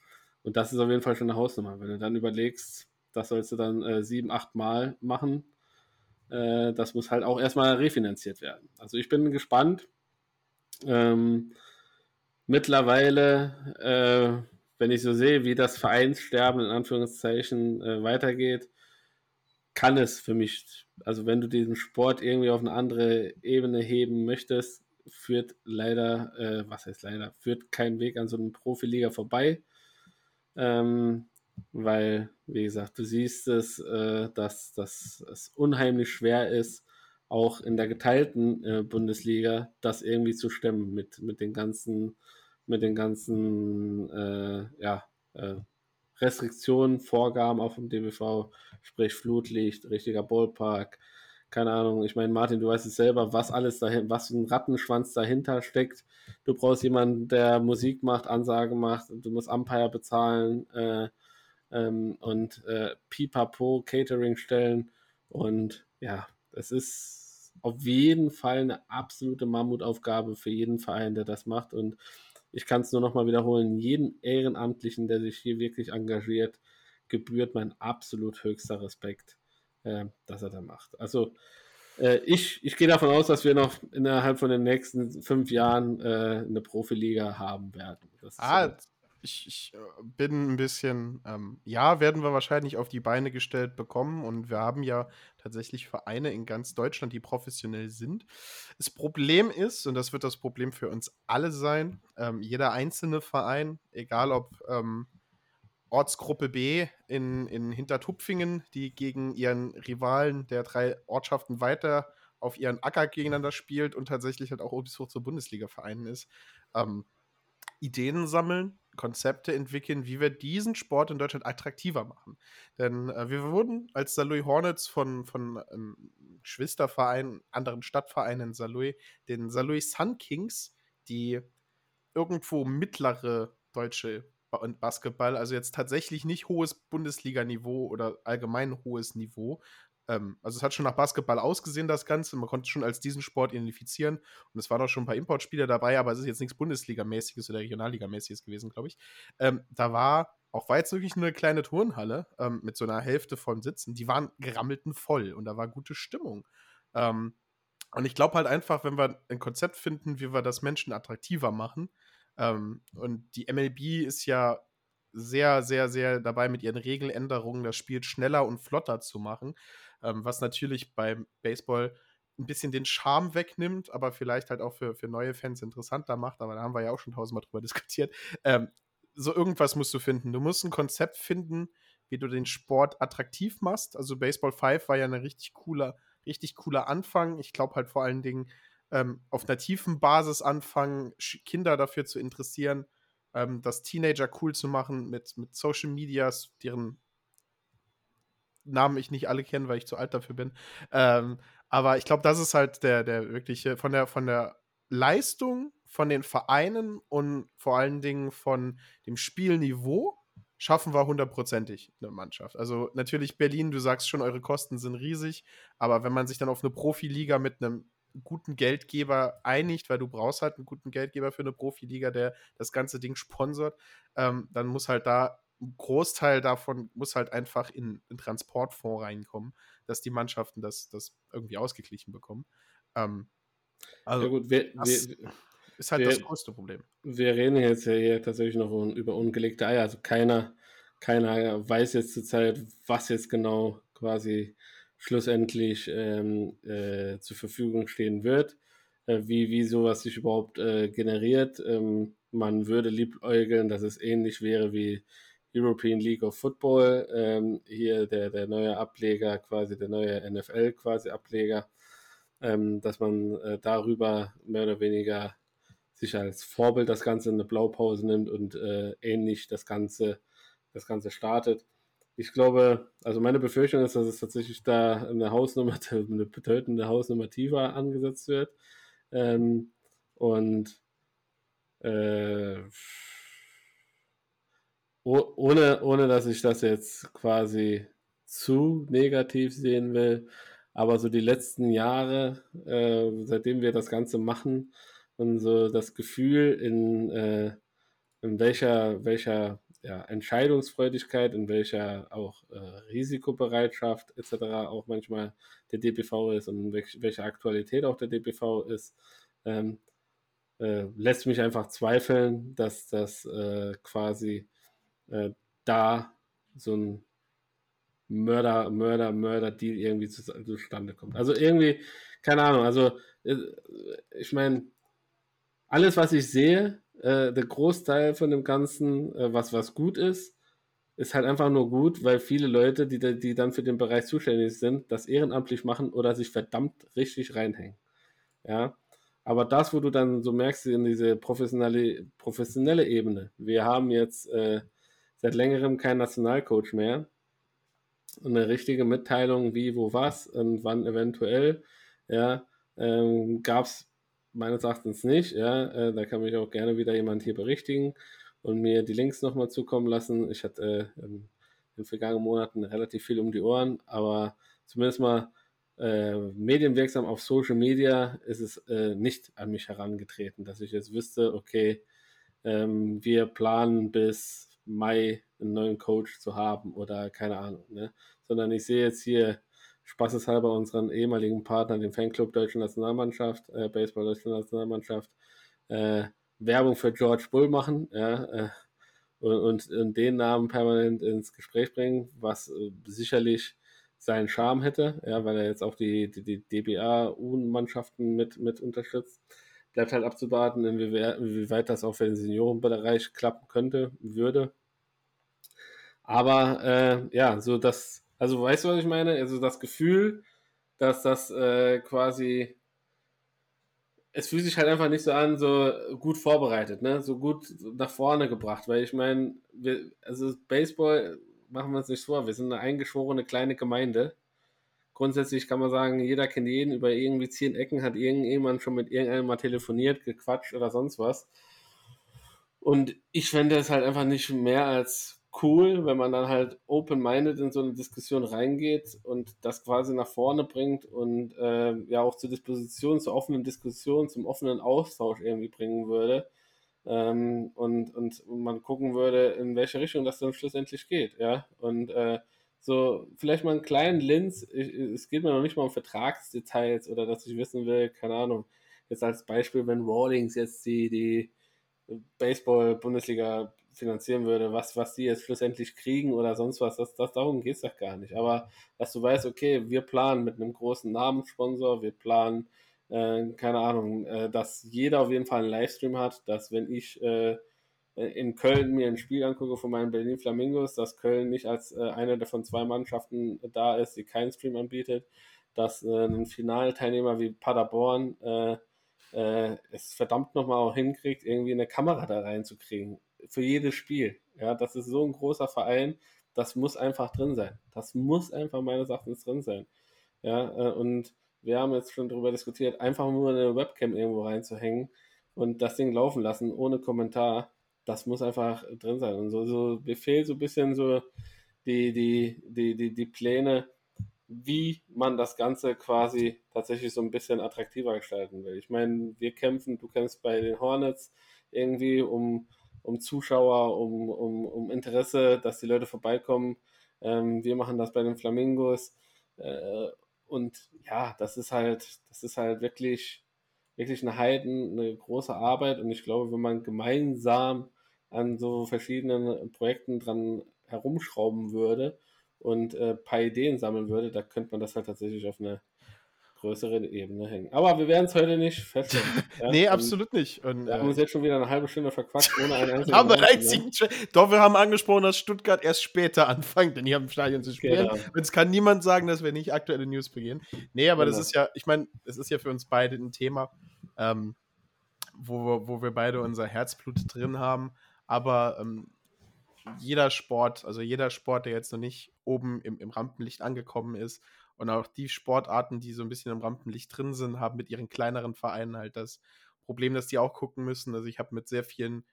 Und das ist auf jeden Fall schon eine Hausnummer. Wenn du dann überlegst, das sollst du dann äh, sieben, acht Mal machen, äh, das muss halt auch erstmal refinanziert werden. Also ich bin gespannt. Ähm, mittlerweile, äh, wenn ich so sehe, wie das Vereinssterben in Anführungszeichen äh, weitergeht, kann es für mich, also wenn du diesen Sport irgendwie auf eine andere Ebene heben möchtest, führt leider, äh, was heißt leider, führt kein Weg an so einem Profiliga vorbei. Ähm, weil, wie gesagt, du siehst es, äh, dass, dass es unheimlich schwer ist, auch in der geteilten äh, Bundesliga das irgendwie zu stemmen mit, mit den ganzen, mit den ganzen äh, ja, äh, Restriktionen, Vorgaben auch vom DBV, sprich Flutlicht, richtiger Ballpark, keine Ahnung. Ich meine, Martin, du weißt es selber, was alles dahin, was ein Rattenschwanz dahinter steckt. Du brauchst jemanden, der Musik macht, Ansagen macht, du musst Umpire bezahlen äh, ähm, und äh, Pipapo Catering stellen. Und ja, es ist auf jeden Fall eine absolute Mammutaufgabe für jeden Verein, der das macht. Und ich kann es nur noch mal wiederholen, jeden Ehrenamtlichen, der sich hier wirklich engagiert, gebührt mein absolut höchster Respekt, äh, dass er da macht. Also äh, ich, ich gehe davon aus, dass wir noch innerhalb von den nächsten fünf Jahren äh, eine Profiliga haben werden. ah, ich, ich, äh, bin ein bisschen, ähm, ja, werden wir wahrscheinlich auf die Beine gestellt bekommen und wir haben ja tatsächlich Vereine in ganz Deutschland, die professionell sind. Das Problem ist, und das wird das Problem für uns alle sein, ähm, jeder einzelne Verein, egal ob ähm, Ortsgruppe B in, in Hintertupfingen, die gegen ihren Rivalen der drei Ortschaften weiter auf ihren Acker gegeneinander spielt und tatsächlich halt auch bis hoch zur Bundesliga-Vereinen ist, ähm, Ideen sammeln, Konzepte entwickeln, wie wir diesen Sport in Deutschland attraktiver machen. Denn äh, wir wurden als Saarlouis Hornets von, von einem Geschwisterverein, anderen Stadtvereinen in Saarlouis, den Saarlouis Sun Kings, die irgendwo mittlere deutsche Basketball, also jetzt tatsächlich nicht hohes Bundesliga-Niveau oder allgemein hohes Niveau, ähm, also es hat schon nach Basketball ausgesehen, das Ganze. Man konnte schon als diesen Sport identifizieren. Und es waren auch schon ein paar Importspieler dabei, aber es ist jetzt nichts Bundesliga-mäßiges oder Regionalliga-mäßiges gewesen, glaube ich. Ähm, da war auch war jetzt wirklich nur eine kleine Turnhalle ähm, mit so einer Hälfte von Sitzen. Die waren gerammelten voll und da war gute Stimmung. Ähm, und ich glaube halt einfach, wenn wir ein Konzept finden, wie wir das Menschen attraktiver machen, ähm, und die MLB ist ja sehr, sehr, sehr dabei, mit ihren Regeländerungen das Spiel schneller und flotter zu machen ähm, was natürlich beim Baseball ein bisschen den Charme wegnimmt, aber vielleicht halt auch für, für neue Fans interessanter macht. Aber da haben wir ja auch schon tausendmal drüber <laughs> diskutiert. Ähm, so irgendwas musst du finden. Du musst ein Konzept finden, wie du den Sport attraktiv machst. Also Baseball 5 war ja ein richtig cooler, richtig cooler Anfang. Ich glaube halt vor allen Dingen ähm, auf einer tiefen Basis anfangen, Kinder dafür zu interessieren, ähm, das Teenager cool zu machen mit, mit Social Medias, deren Namen ich nicht alle kenne, weil ich zu alt dafür bin. Ähm, aber ich glaube, das ist halt der, der wirkliche, von der, von der Leistung von den Vereinen und vor allen Dingen von dem Spielniveau schaffen wir hundertprozentig eine Mannschaft. Also natürlich Berlin, du sagst schon, eure Kosten sind riesig, aber wenn man sich dann auf eine Profiliga mit einem guten Geldgeber einigt, weil du brauchst halt einen guten Geldgeber für eine Profiliga, der das ganze Ding sponsert, ähm, dann muss halt da ein Großteil davon muss halt einfach in, in Transportfonds reinkommen, dass die Mannschaften das, das irgendwie ausgeglichen bekommen. Ähm, also, ja gut, wir, das wir, ist halt wir, das größte Problem. Wir reden jetzt ja hier tatsächlich noch über ungelegte Eier. Also keiner, keiner weiß jetzt zurzeit, was jetzt genau quasi schlussendlich ähm, äh, zur Verfügung stehen wird. äh, wie, wie sowas sich überhaupt äh, generiert. Ähm, man würde liebäugeln, dass es ähnlich wäre wie European League of Football, ähm, hier der, der neue Ableger, quasi der neue NFL quasi Ableger, ähm, dass man äh, darüber mehr oder weniger sich als Vorbild das Ganze in eine Blaupause nimmt und äh, ähnlich das Ganze, das Ganze startet. Ich glaube, also meine Befürchtung ist, dass es tatsächlich da eine Hausnummer, <laughs> eine bedeutende Hausnummer tiefer angesetzt wird. Ähm, und äh, ohne, ohne dass ich das jetzt quasi zu negativ sehen will, aber so die letzten Jahre, äh, seitdem wir das Ganze machen und so das Gefühl, in, äh, in welcher, welcher ja, Entscheidungsfreudigkeit, in welcher auch äh, Risikobereitschaft etc. auch manchmal der DPV ist und welch, welche Aktualität auch der DPV ist, ähm, äh, lässt mich einfach zweifeln, dass das äh, quasi äh, da so ein Mörder, Mörder, Mörder-Deal irgendwie zu, zustande kommt. Also irgendwie, keine Ahnung, also äh, ich meine, alles, was ich sehe, äh, der Großteil von dem Ganzen, äh, was, was gut ist, ist halt einfach nur gut, weil viele Leute, die, die dann für den Bereich zuständig sind, das ehrenamtlich machen oder sich verdammt richtig reinhängen. Ja. Aber das, wo du dann so merkst, in diese professionelle, professionelle Ebene, wir haben jetzt äh, seit längerem keinen Nationalcoach mehr. Eine richtige Mitteilung, wie, wo, was und wann eventuell, ja, ähm, gab es meines Erachtens nicht. Ja, äh, da kann mich auch gerne wieder jemand hier berichtigen und mir die Links nochmal zukommen lassen. Ich hatte äh, in den vergangenen Monaten relativ viel um die Ohren, aber zumindest mal äh, medienwirksam auf Social Media ist es äh, nicht an mich herangetreten, dass ich jetzt wüsste, okay, ähm, wir planen bis Mai einen neuen Coach zu haben oder keine Ahnung, ne? sondern ich sehe jetzt hier spaßeshalber unseren ehemaligen Partner, den Fanclub Deutsche Nationalmannschaft, äh, Baseball Deutsche Nationalmannschaft, äh, Werbung für George Bull machen ja, äh, und, und, und, den Namen permanent ins Gespräch bringen, was äh, sicherlich seinen Charme hätte, ja, weil er jetzt auch die, die, die DBA-U-Mannschaften mit, mit unterstützt. Bleibt halt abzuwarten, inwieweit das auch für den Seniorenbereich klappen könnte, würde. Aber äh, ja, so das, also weißt du, was ich meine? Also das Gefühl, dass das äh, quasi, es fühlt sich halt einfach nicht so an, so gut vorbereitet, ne? so gut nach vorne gebracht, weil ich meine, also Baseball, machen wir uns nicht vor, wir sind eine eingeschworene kleine Gemeinde. Grundsätzlich kann man sagen, jeder kennt jeden, über irgendwie zehn Ecken hat irgendjemand schon mit irgendeinem mal telefoniert, gequatscht oder sonst was. Und ich fände es halt einfach nicht mehr als cool, wenn man dann halt open-minded in so eine Diskussion reingeht und das quasi nach vorne bringt und äh, ja auch zur Disposition, zur offenen Diskussion, zum offenen Austausch irgendwie bringen würde. Ähm, und, und man gucken würde, in welche Richtung das dann schlussendlich geht, ja. Und äh, so, vielleicht mal einen kleinen Linz, ich, es geht mir noch nicht mal um Vertragsdetails oder dass ich wissen will, keine Ahnung, jetzt als Beispiel, wenn Rawlings jetzt die, die Baseball-Bundesliga finanzieren würde, was, was die jetzt schlussendlich kriegen oder sonst was, das, das, darum geht es doch gar nicht. Aber dass du weißt, okay, wir planen mit einem großen Namenssponsor, wir planen, äh, keine Ahnung, äh, dass jeder auf jeden Fall einen Livestream hat, dass wenn ich äh, in Köln mir ein Spiel angucke von meinen Berlin Flamingos, dass Köln nicht als äh, eine davon zwei Mannschaften da ist, die keinen Stream anbietet, dass äh, ein Finalteilnehmer wie Paderborn äh, es verdammt nochmal auch hinkriegt, irgendwie eine Kamera da reinzukriegen für jedes Spiel. Ja, das ist so ein großer Verein, das muss einfach drin sein. Das muss einfach meines Erachtens drin sein. Ja, äh, und wir haben jetzt schon darüber diskutiert, einfach nur eine Webcam irgendwo reinzuhängen und das Ding laufen lassen, ohne Kommentar, das muss einfach drin sein. Und so, so befehlt so ein bisschen so die, die, die, die, die Pläne, wie man das Ganze quasi tatsächlich so ein bisschen attraktiver gestalten will. Ich meine, wir kämpfen, du kämpfst bei den Hornets irgendwie um um Zuschauer, um, um, um Interesse, dass die Leute vorbeikommen. Ähm, wir machen das bei den Flamingos. Äh, und ja, das ist halt, das ist halt wirklich, wirklich eine Heiden, eine große Arbeit. Und ich glaube, wenn man gemeinsam an so verschiedenen Projekten dran herumschrauben würde und äh, ein paar Ideen sammeln würde, da könnte man das halt tatsächlich auf eine größere Ebene hängen. Aber wir werden es heute nicht feststellen. <laughs> Ja? nee, absolut nicht. Und, wir haben uns äh, jetzt schon wieder eine halbe Stunde verquatscht, ohne einen einzigen. <laughs> haben einen einzigen Doch, wir haben angesprochen, dass Stuttgart erst später <laughs> anfängt, in ihrem Stadion zu spielen. Genau. Und es kann niemand sagen, dass wir nicht aktuelle News beginnen. Nee, aber genau. das ist ja, ich meine, es ist ja für uns beide ein Thema, ähm, wo, wo wir beide unser Herzblut drin haben. Aber ähm, jeder Sport, also jeder Sport, der jetzt noch nicht oben im, im Rampenlicht angekommen ist, und auch die Sportarten, die so ein bisschen im Rampenlicht drin sind, haben mit ihren kleineren Vereinen halt das Problem, dass die auch gucken müssen. Also ich habe mit sehr vielen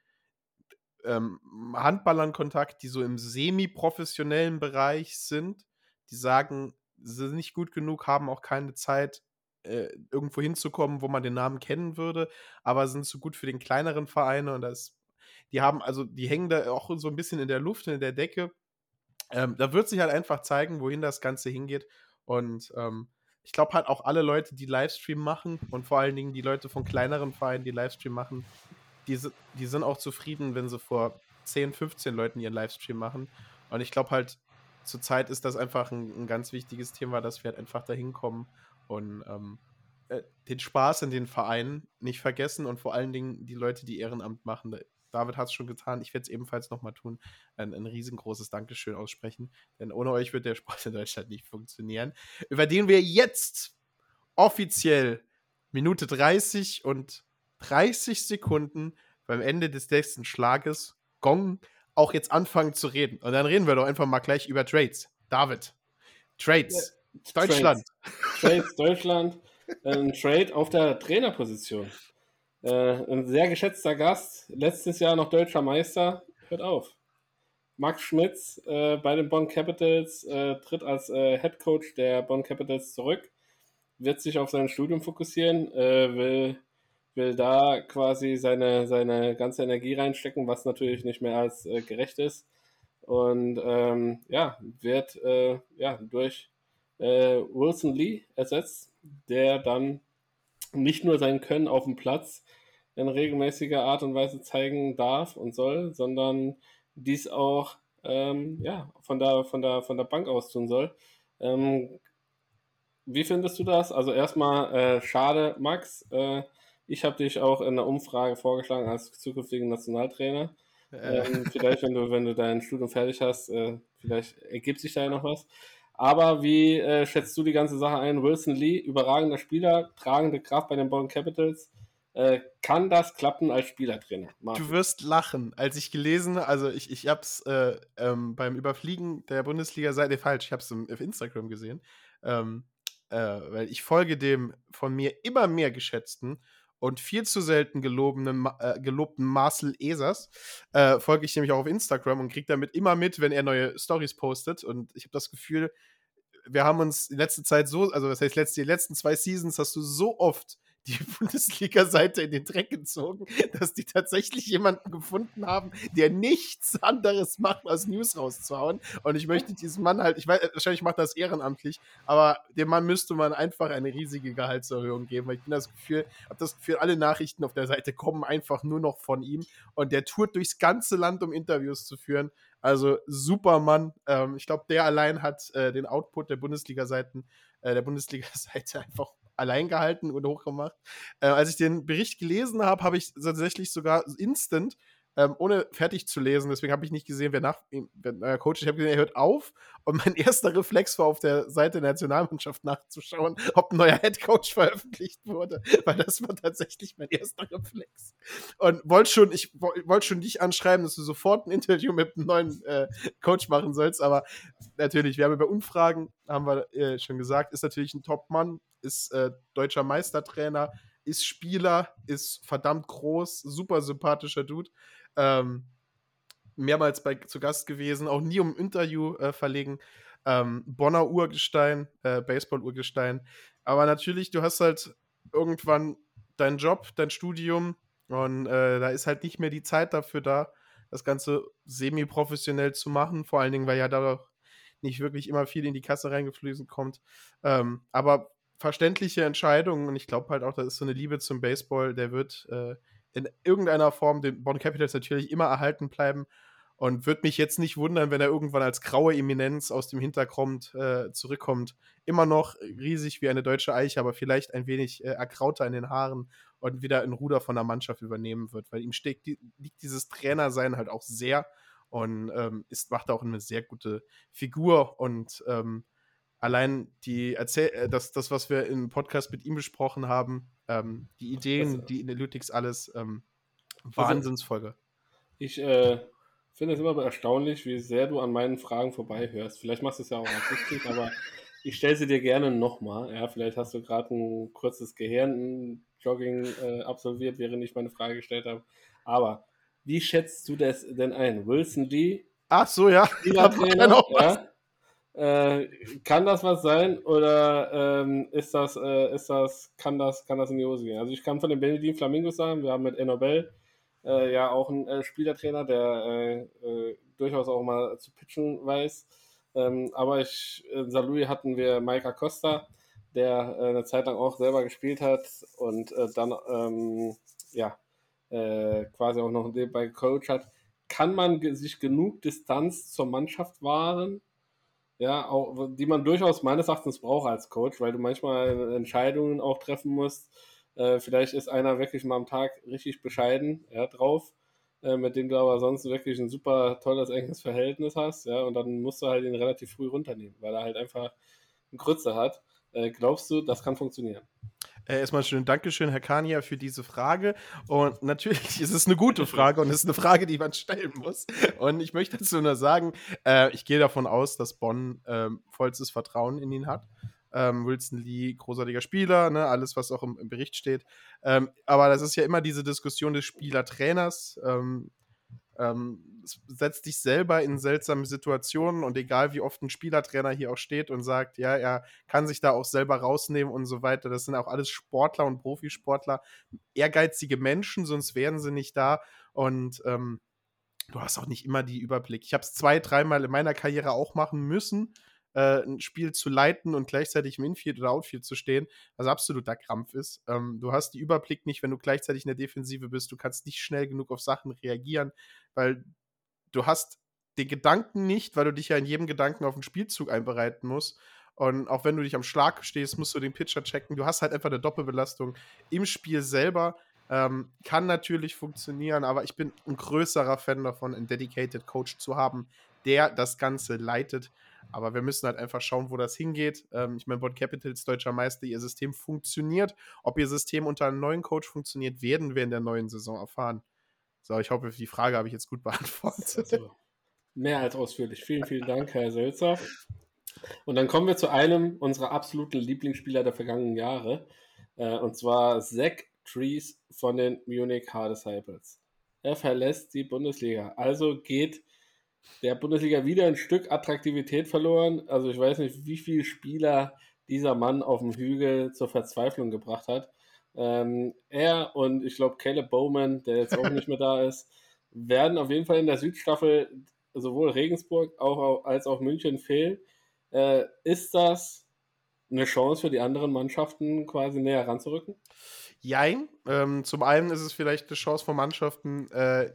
ähm, Handballern Kontakt, die so im semi-professionellen Bereich sind, die sagen, sie sind nicht gut genug, haben auch keine Zeit, äh, irgendwo hinzukommen, wo man den Namen kennen würde, aber sind zu gut für den kleineren Vereine und das, die haben, also die hängen da auch so ein bisschen in der Luft, in der Decke. Ähm, da wird sich halt einfach zeigen, wohin das Ganze hingeht. Und ähm, ich glaube halt auch alle Leute, die Livestream machen und vor allen Dingen die Leute von kleineren Vereinen, die Livestream machen, die, die sind auch zufrieden, wenn sie vor 10, 15 Leuten ihren Livestream machen. Und ich glaube halt, zurzeit ist das einfach ein, ein, ganz wichtiges Thema, dass wir halt einfach dahin kommen und ähm, äh, den Spaß in den Vereinen nicht vergessen und vor allen Dingen die Leute, die Ehrenamt machen, David hat es schon getan. Ich werde es ebenfalls nochmal tun. Ein, ein, riesengroßes Dankeschön aussprechen. Denn ohne euch wird der Sport in Deutschland nicht funktionieren. Über den wir jetzt offiziell Minute 30 und 30 Sekunden beim Ende des nächsten Schlages Gong auch jetzt anfangen zu reden. Und dann reden wir doch einfach mal gleich über Trades. David, Trades. Ja, Deutschland. Trades, Trades Deutschland. Ein Trade auf der Trainerposition. Äh, ein sehr geschätzter Gast, letztes Jahr noch deutscher Meister, hört auf. Max Schmitz äh, bei den Bonn Capitals äh, tritt als äh, Head Coach der Bonn Capitals zurück, wird sich auf sein Studium fokussieren, äh, will, will da quasi seine, seine ganze Energie reinstecken, was natürlich nicht mehr als äh, gerecht ist. Und ähm, ja, wird äh, ja, durch Wilson Lee ersetzt, der dann nicht nur sein Können auf dem Platz in regelmäßiger Art und Weise zeigen darf und soll, sondern dies auch ähm, ja, von, der, von, der, von der Bank aus tun soll. Ähm, wie findest du das? Also erstmal äh, schade, Max. Äh, ich habe dich auch in der Umfrage vorgeschlagen als zukünftigen Nationaltrainer. Ähm, vielleicht, wenn du, wenn du dein Studium fertig hast, äh, vielleicht ergibt sich da ja noch was. Aber wie äh, schätzt du die ganze Sache ein? Wilson Lee, überragender Spieler, tragende Kraft bei den Bonn Capitals. Äh, kann das klappen als Spielertrainer? Martin? Du wirst lachen. Als ich gelesen, also ich, ich hab's äh, ähm, beim Überfliegen der Bundesliga-Seite, falsch, ich hab's auf Instagram gesehen, ähm, äh, weil ich folge dem von mir immer mehr geschätzten und viel zu selten gelobenen, äh, gelobten Marcel Esers äh, folge ich nämlich auch auf Instagram und kriege damit immer mit, wenn er neue Stories postet. Und ich habe das Gefühl, wir haben uns in letzter Zeit so, also das heißt, die letzten zwei Seasons hast du so oft die <laughs> Bundesliga-Seite in den Dreck gezogen, dass die tatsächlich jemanden gefunden haben, der nichts anderes macht, als News rauszuhauen. Und ich möchte diesem Mann halt, ich weiß, wahrscheinlich macht das ehrenamtlich, aber dem Mann müsste man einfach eine riesige Gehaltserhöhung geben, weil ich bin das Gefühl, habe das Gefühl, alle Nachrichten auf der Seite kommen einfach nur noch von ihm und der tourt durchs ganze Land, um Interviews zu führen. Also super Mann. Ähm, ich glaube, der allein hat äh, den Output der Bundesliga-Seiten, äh, der Bundesliga-Seite <laughs> einfach allein gehalten und hochgemacht. Äh, als ich den Bericht gelesen habe, habe ich tatsächlich sogar instant ähm, ohne fertig zu lesen. Deswegen habe ich nicht gesehen, wer nach wer neuer Coach. Ich habe gesehen, er hört auf. <laughs> Und mein erster Reflex war, auf der Seite der Nationalmannschaft nachzuschauen, ob ein neuer Headcoach <laughs> veröffentlicht wurde. Weil das war tatsächlich mein erster Reflex. Und wollte schon, ich wollte schon dich anschreiben, dass du sofort ein Interview mit einem neuen äh, Coach machen sollst. Aber natürlich, wir haben über Umfragen, haben wir äh, schon gesagt, ist natürlich ein Top-Mann, ist äh, deutscher Meistertrainer, ist Spieler, ist verdammt groß, super sympathischer Dude. Ähm, mehrmals bei, zu Gast gewesen, auch nie um Interview äh, verlegen. Ähm, Bonner Urgestein, äh, Baseball-Urgestein. Aber natürlich, du hast halt irgendwann deinen Job, dein Studium und äh, da ist halt nicht mehr die Zeit dafür da, das Ganze semi-professionell zu machen. Vor allen Dingen, weil ja da nicht wirklich immer viel in die Kasse reingefließen kommt. Ähm, aber verständliche Entscheidungen und ich glaube halt auch, das ist so eine Liebe zum Baseball, der wird äh, in irgendeiner Form den Bonn Capitals natürlich immer erhalten bleiben. Und würde mich jetzt nicht wundern, wenn er irgendwann als graue Eminenz aus dem Hintergrund äh, zurückkommt. Immer noch riesig wie eine deutsche Eiche, aber vielleicht ein wenig äh, erkrauter in den Haaren und wieder ein Ruder von der Mannschaft übernehmen wird, weil ihm steckt, liegt dieses Trainersein halt auch sehr und ähm, ist, macht auch eine sehr gute Figur und ähm, allein die Erzähl äh, das, das, was wir im Podcast mit ihm besprochen haben, ähm, die Ideen, die Analytics, alles ähm, Wahnsinnsfolge. Ich äh, finde es immer erstaunlich, wie sehr du an meinen Fragen vorbeihörst. Vielleicht machst du es ja auch absichtlich, aber <laughs> ich stelle sie dir gerne nochmal. Ja, vielleicht hast du gerade ein kurzes Gehirn-Jogging äh, absolviert, während ich meine Frage gestellt habe. Aber wie schätzt du das denn ein? Wilson Lee? Ach so, ja. Trainer, <laughs> ja? Äh, kann das was sein oder ähm, ist das, äh, ist das, kann das, kann das in die Hose gehen? Also ich kann von den Benedin Flamingos sagen, wir haben mit Enobel äh, ja auch einen äh, Spielertrainer, der äh, äh, durchaus auch mal zu pitchen weiß. Ähm, aber ich, in Salui hatten wir Mike Costa, der eine Zeit lang auch selber gespielt hat und dann ähm, ja quasi auch noch nebenbei Coach hat. Kann man sich genug Distanz zur Mannschaft wahren? Ja, auch, die man durchaus meines Erachtens braucht als Coach, weil du manchmal Entscheidungen auch treffen musst. Äh, vielleicht ist einer wirklich mal am Tag richtig bescheiden ja, drauf, äh, mit dem du aber sonst wirklich ein super tolles, enges Verhältnis hast, ja, und dann musst du halt ihn relativ früh runternehmen, weil er halt einfach einen Grütze hat. Äh, glaubst du, das kann funktionieren? Äh, erstmal schön Dankeschön, Herr Kania, für diese Frage. Und natürlich ist es eine gute Frage und es ist eine Frage, die man stellen muss. Und ich möchte dazu nur sagen, äh, ich gehe davon aus, dass Bonn äh, vollstes Vertrauen in ihn hat. Ähm, Wilson Lee, großartiger Spieler, ne, alles, was auch im, im Bericht steht. Ähm, aber das ist ja immer diese Diskussion des Spielertrainers. Ähm, ähm, setzt dich selber in seltsame Situationen und egal wie oft ein Spielertrainer hier auch steht und sagt, ja, er kann sich da auch selber rausnehmen und so weiter, das sind auch alles Sportler und Profisportler, ehrgeizige Menschen, sonst wären sie nicht da. Und ähm, du hast auch nicht immer die Überblick. Ich habe es zwei, dreimal in meiner Karriere auch machen müssen, äh, ein Spiel zu leiten und gleichzeitig im Infield oder Outfield zu stehen, was absoluter Krampf ist. Ähm, du hast die Überblick nicht, wenn du gleichzeitig in der Defensive bist. Du kannst nicht schnell genug auf Sachen reagieren, weil du hast den Gedanken nicht, weil du dich ja in jedem Gedanken auf den Spielzug einbereiten musst. Und auch wenn du dich am Schlag stehst, musst du den Pitcher checken. Du hast halt einfach eine Doppelbelastung im Spiel selber. Ähm, kann natürlich funktionieren, aber ich bin ein größerer Fan davon, einen Dedicated Coach zu haben, der das Ganze leitet. Aber wir müssen halt einfach schauen, wo das hingeht. Ähm, ich meine, Bond Capitals, deutscher Meister, ihr System funktioniert. Ob ihr System unter einem neuen Coach funktioniert, werden wir in der neuen Saison erfahren. So, ich hoffe, die Frage habe ich jetzt gut <laughs> beantwortet. Also, mehr als ausführlich. Vielen, vielen Dank, Herr Sölzer. <laughs> Und dann kommen wir zu einem unserer absoluten Lieblingsspieler der vergangenen Jahre. Äh, und zwar Zach Trees von den Munich Hard Disciples. Er verlässt die Bundesliga. Also geht der Bundesliga wieder ein Stück Attraktivität verloren. Also ich weiß nicht, wie viele Spieler dieser Mann auf dem Hügel zur Verzweiflung gebracht hat. Ähm, er und ich glaube Caleb Bowman, der jetzt auch nicht mehr da <laughs> ist, werden auf jeden Fall in der Südstaffel sowohl Regensburg auch, als auch München fehlen. Äh, ist das eine Chance für die anderen Mannschaften quasi näher ranzurücken? Jein. Ähm, zum einen ist es vielleicht eine Chance von Mannschaften, äh,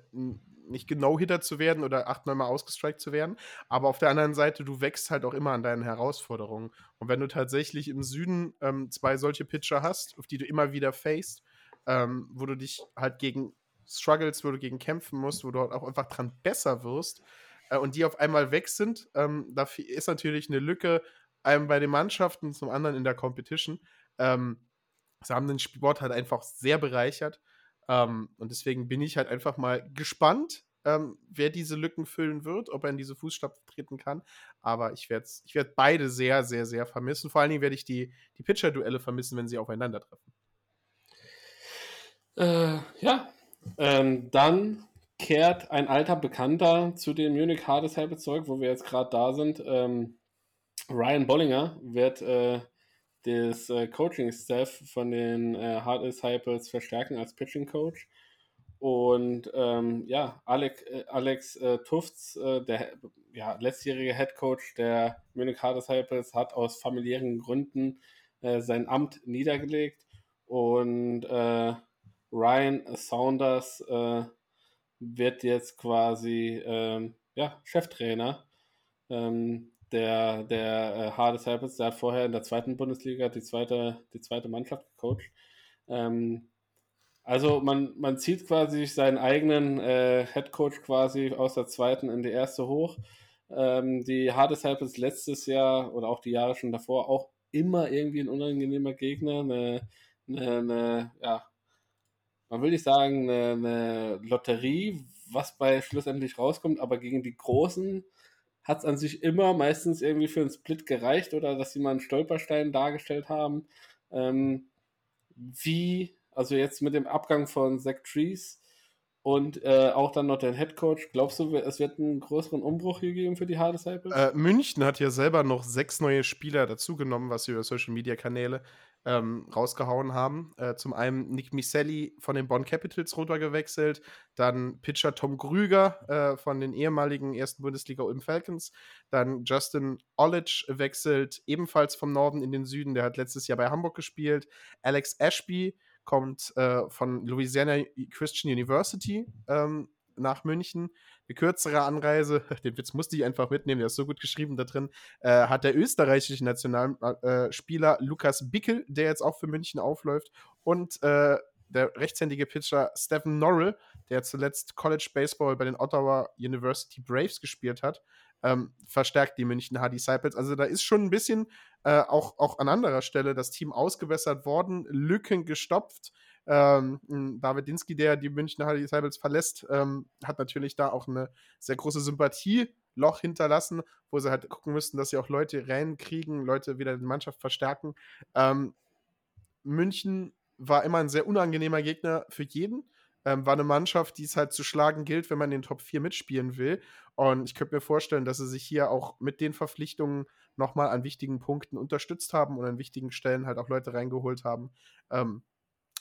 nicht genau Hitter zu werden oder acht, neunmal ausgestrikt zu werden. Aber auf der anderen Seite, du wächst halt auch immer an deinen Herausforderungen. Und wenn du tatsächlich im Süden ähm, zwei solche Pitcher hast, auf die du immer wieder faced, ähm, wo du dich halt gegen Struggles, wo du gegen kämpfen musst, wo du halt auch einfach dran besser wirst äh, und die auf einmal weg sind, ähm, da ist natürlich eine Lücke, einem bei den Mannschaften, zum anderen in der Competition. Ähm, sie haben den Sport halt einfach sehr bereichert. Ähm, und deswegen bin ich halt einfach mal gespannt, ähm, wer diese Lücken füllen wird, ob er in diese Fußstapfen treten kann. Aber ich werde ich werd beide sehr, sehr, sehr vermissen. Vor allen Dingen werde ich die, die Pitcher-Duelle vermissen, wenn sie aufeinandertreffen. Äh, ja, ähm, dann kehrt ein alter Bekannter zu dem Munich Hardest Habit zurück, wo wir jetzt gerade da sind. Ähm, Ryan Bollinger wird äh, das äh, Coaching-Staff von den äh, Hard Disciples verstärken als Pitching-Coach. Und ähm, ja, Alex, äh, Alex äh, Tufts, äh, der ja, letztjährige Head Coach der Munich Hard Disciples, hat aus familiären Gründen äh, sein Amt niedergelegt. Und äh, Ryan Saunders wird jetzt quasi ähm, ja, Cheftrainer ähm, der, der äh, Hard Disciples. Der hat vorher in der zweiten Bundesliga die zweite, die zweite Mannschaft gecoacht. Ähm, also man, man zieht quasi seinen eigenen äh, Head quasi aus der zweiten in die erste hoch. Ähm, die Hard Disciples letztes Jahr oder auch die Jahre schon davor auch immer irgendwie ein unangenehmer Gegner, eine, eine, eine ja, man will nicht sagen eine, eine, Lotterie, was bei schlussendlich rauskommt, aber gegen die Großen hat es an sich immer meistens irgendwie für einen Split gereicht oder dass sie mal einen Stolperstein dargestellt haben. Ähm, wie also jetzt mit dem Abgang von Zach Trees und äh, auch dann noch den Head Coach, glaubst du, es wird einen größeren Umbruch hier geben für die Hard Disciples? Äh, München hat ja selber noch sechs neue Spieler dazugenommen, was sie über Social Media Kanäle ähm, rausgehauen haben. Äh, zum einen Nick Miselli von den Bonn Capitals runtergewechselt, dann Pitcher Tom Grüger äh, von den ehemaligen ersten Bundesliga Ulm Falcons, dann Justin Olich wechselt ebenfalls vom Norden in den Süden, der hat letztes Jahr bei Hamburg gespielt, Alex Ashby kommt äh, von Louisiana Christian University ähm, nach München. Eine kürzere Anreise, <laughs> den Witz musste ich einfach mitnehmen, der ist so gut geschrieben da drin, äh, hat der österreichische Nationalspieler Lukas Bickel, der jetzt auch für München aufläuft, und äh, der rechtshändige Pitcher Stephen Norrell, der zuletzt College Baseball bei den Ottawa University Braves gespielt hat, ähm, verstärkt die München Hard Disciples. Also da ist schon ein bisschen äh, auch, auch an anderer Stelle das Team ausgewässert worden, Lücken gestopft. Ähm, David Dinsky, der die München Hard Disciples verlässt, ähm, hat natürlich da auch eine sehr große Sympathieloch hinterlassen, wo sie halt gucken müssten, dass sie auch Leute reinkriegen, Leute wieder die Mannschaft verstärken. Ähm, München war immer ein sehr unangenehmer Gegner für jeden. Ähm, war eine Mannschaft, die es halt zu schlagen gilt, wenn man in den Top 4 mitspielen will. Und ich könnte mir vorstellen, dass sie sich hier auch mit den Verpflichtungen nochmal an wichtigen Punkten unterstützt haben und an wichtigen Stellen halt auch Leute reingeholt haben, ähm,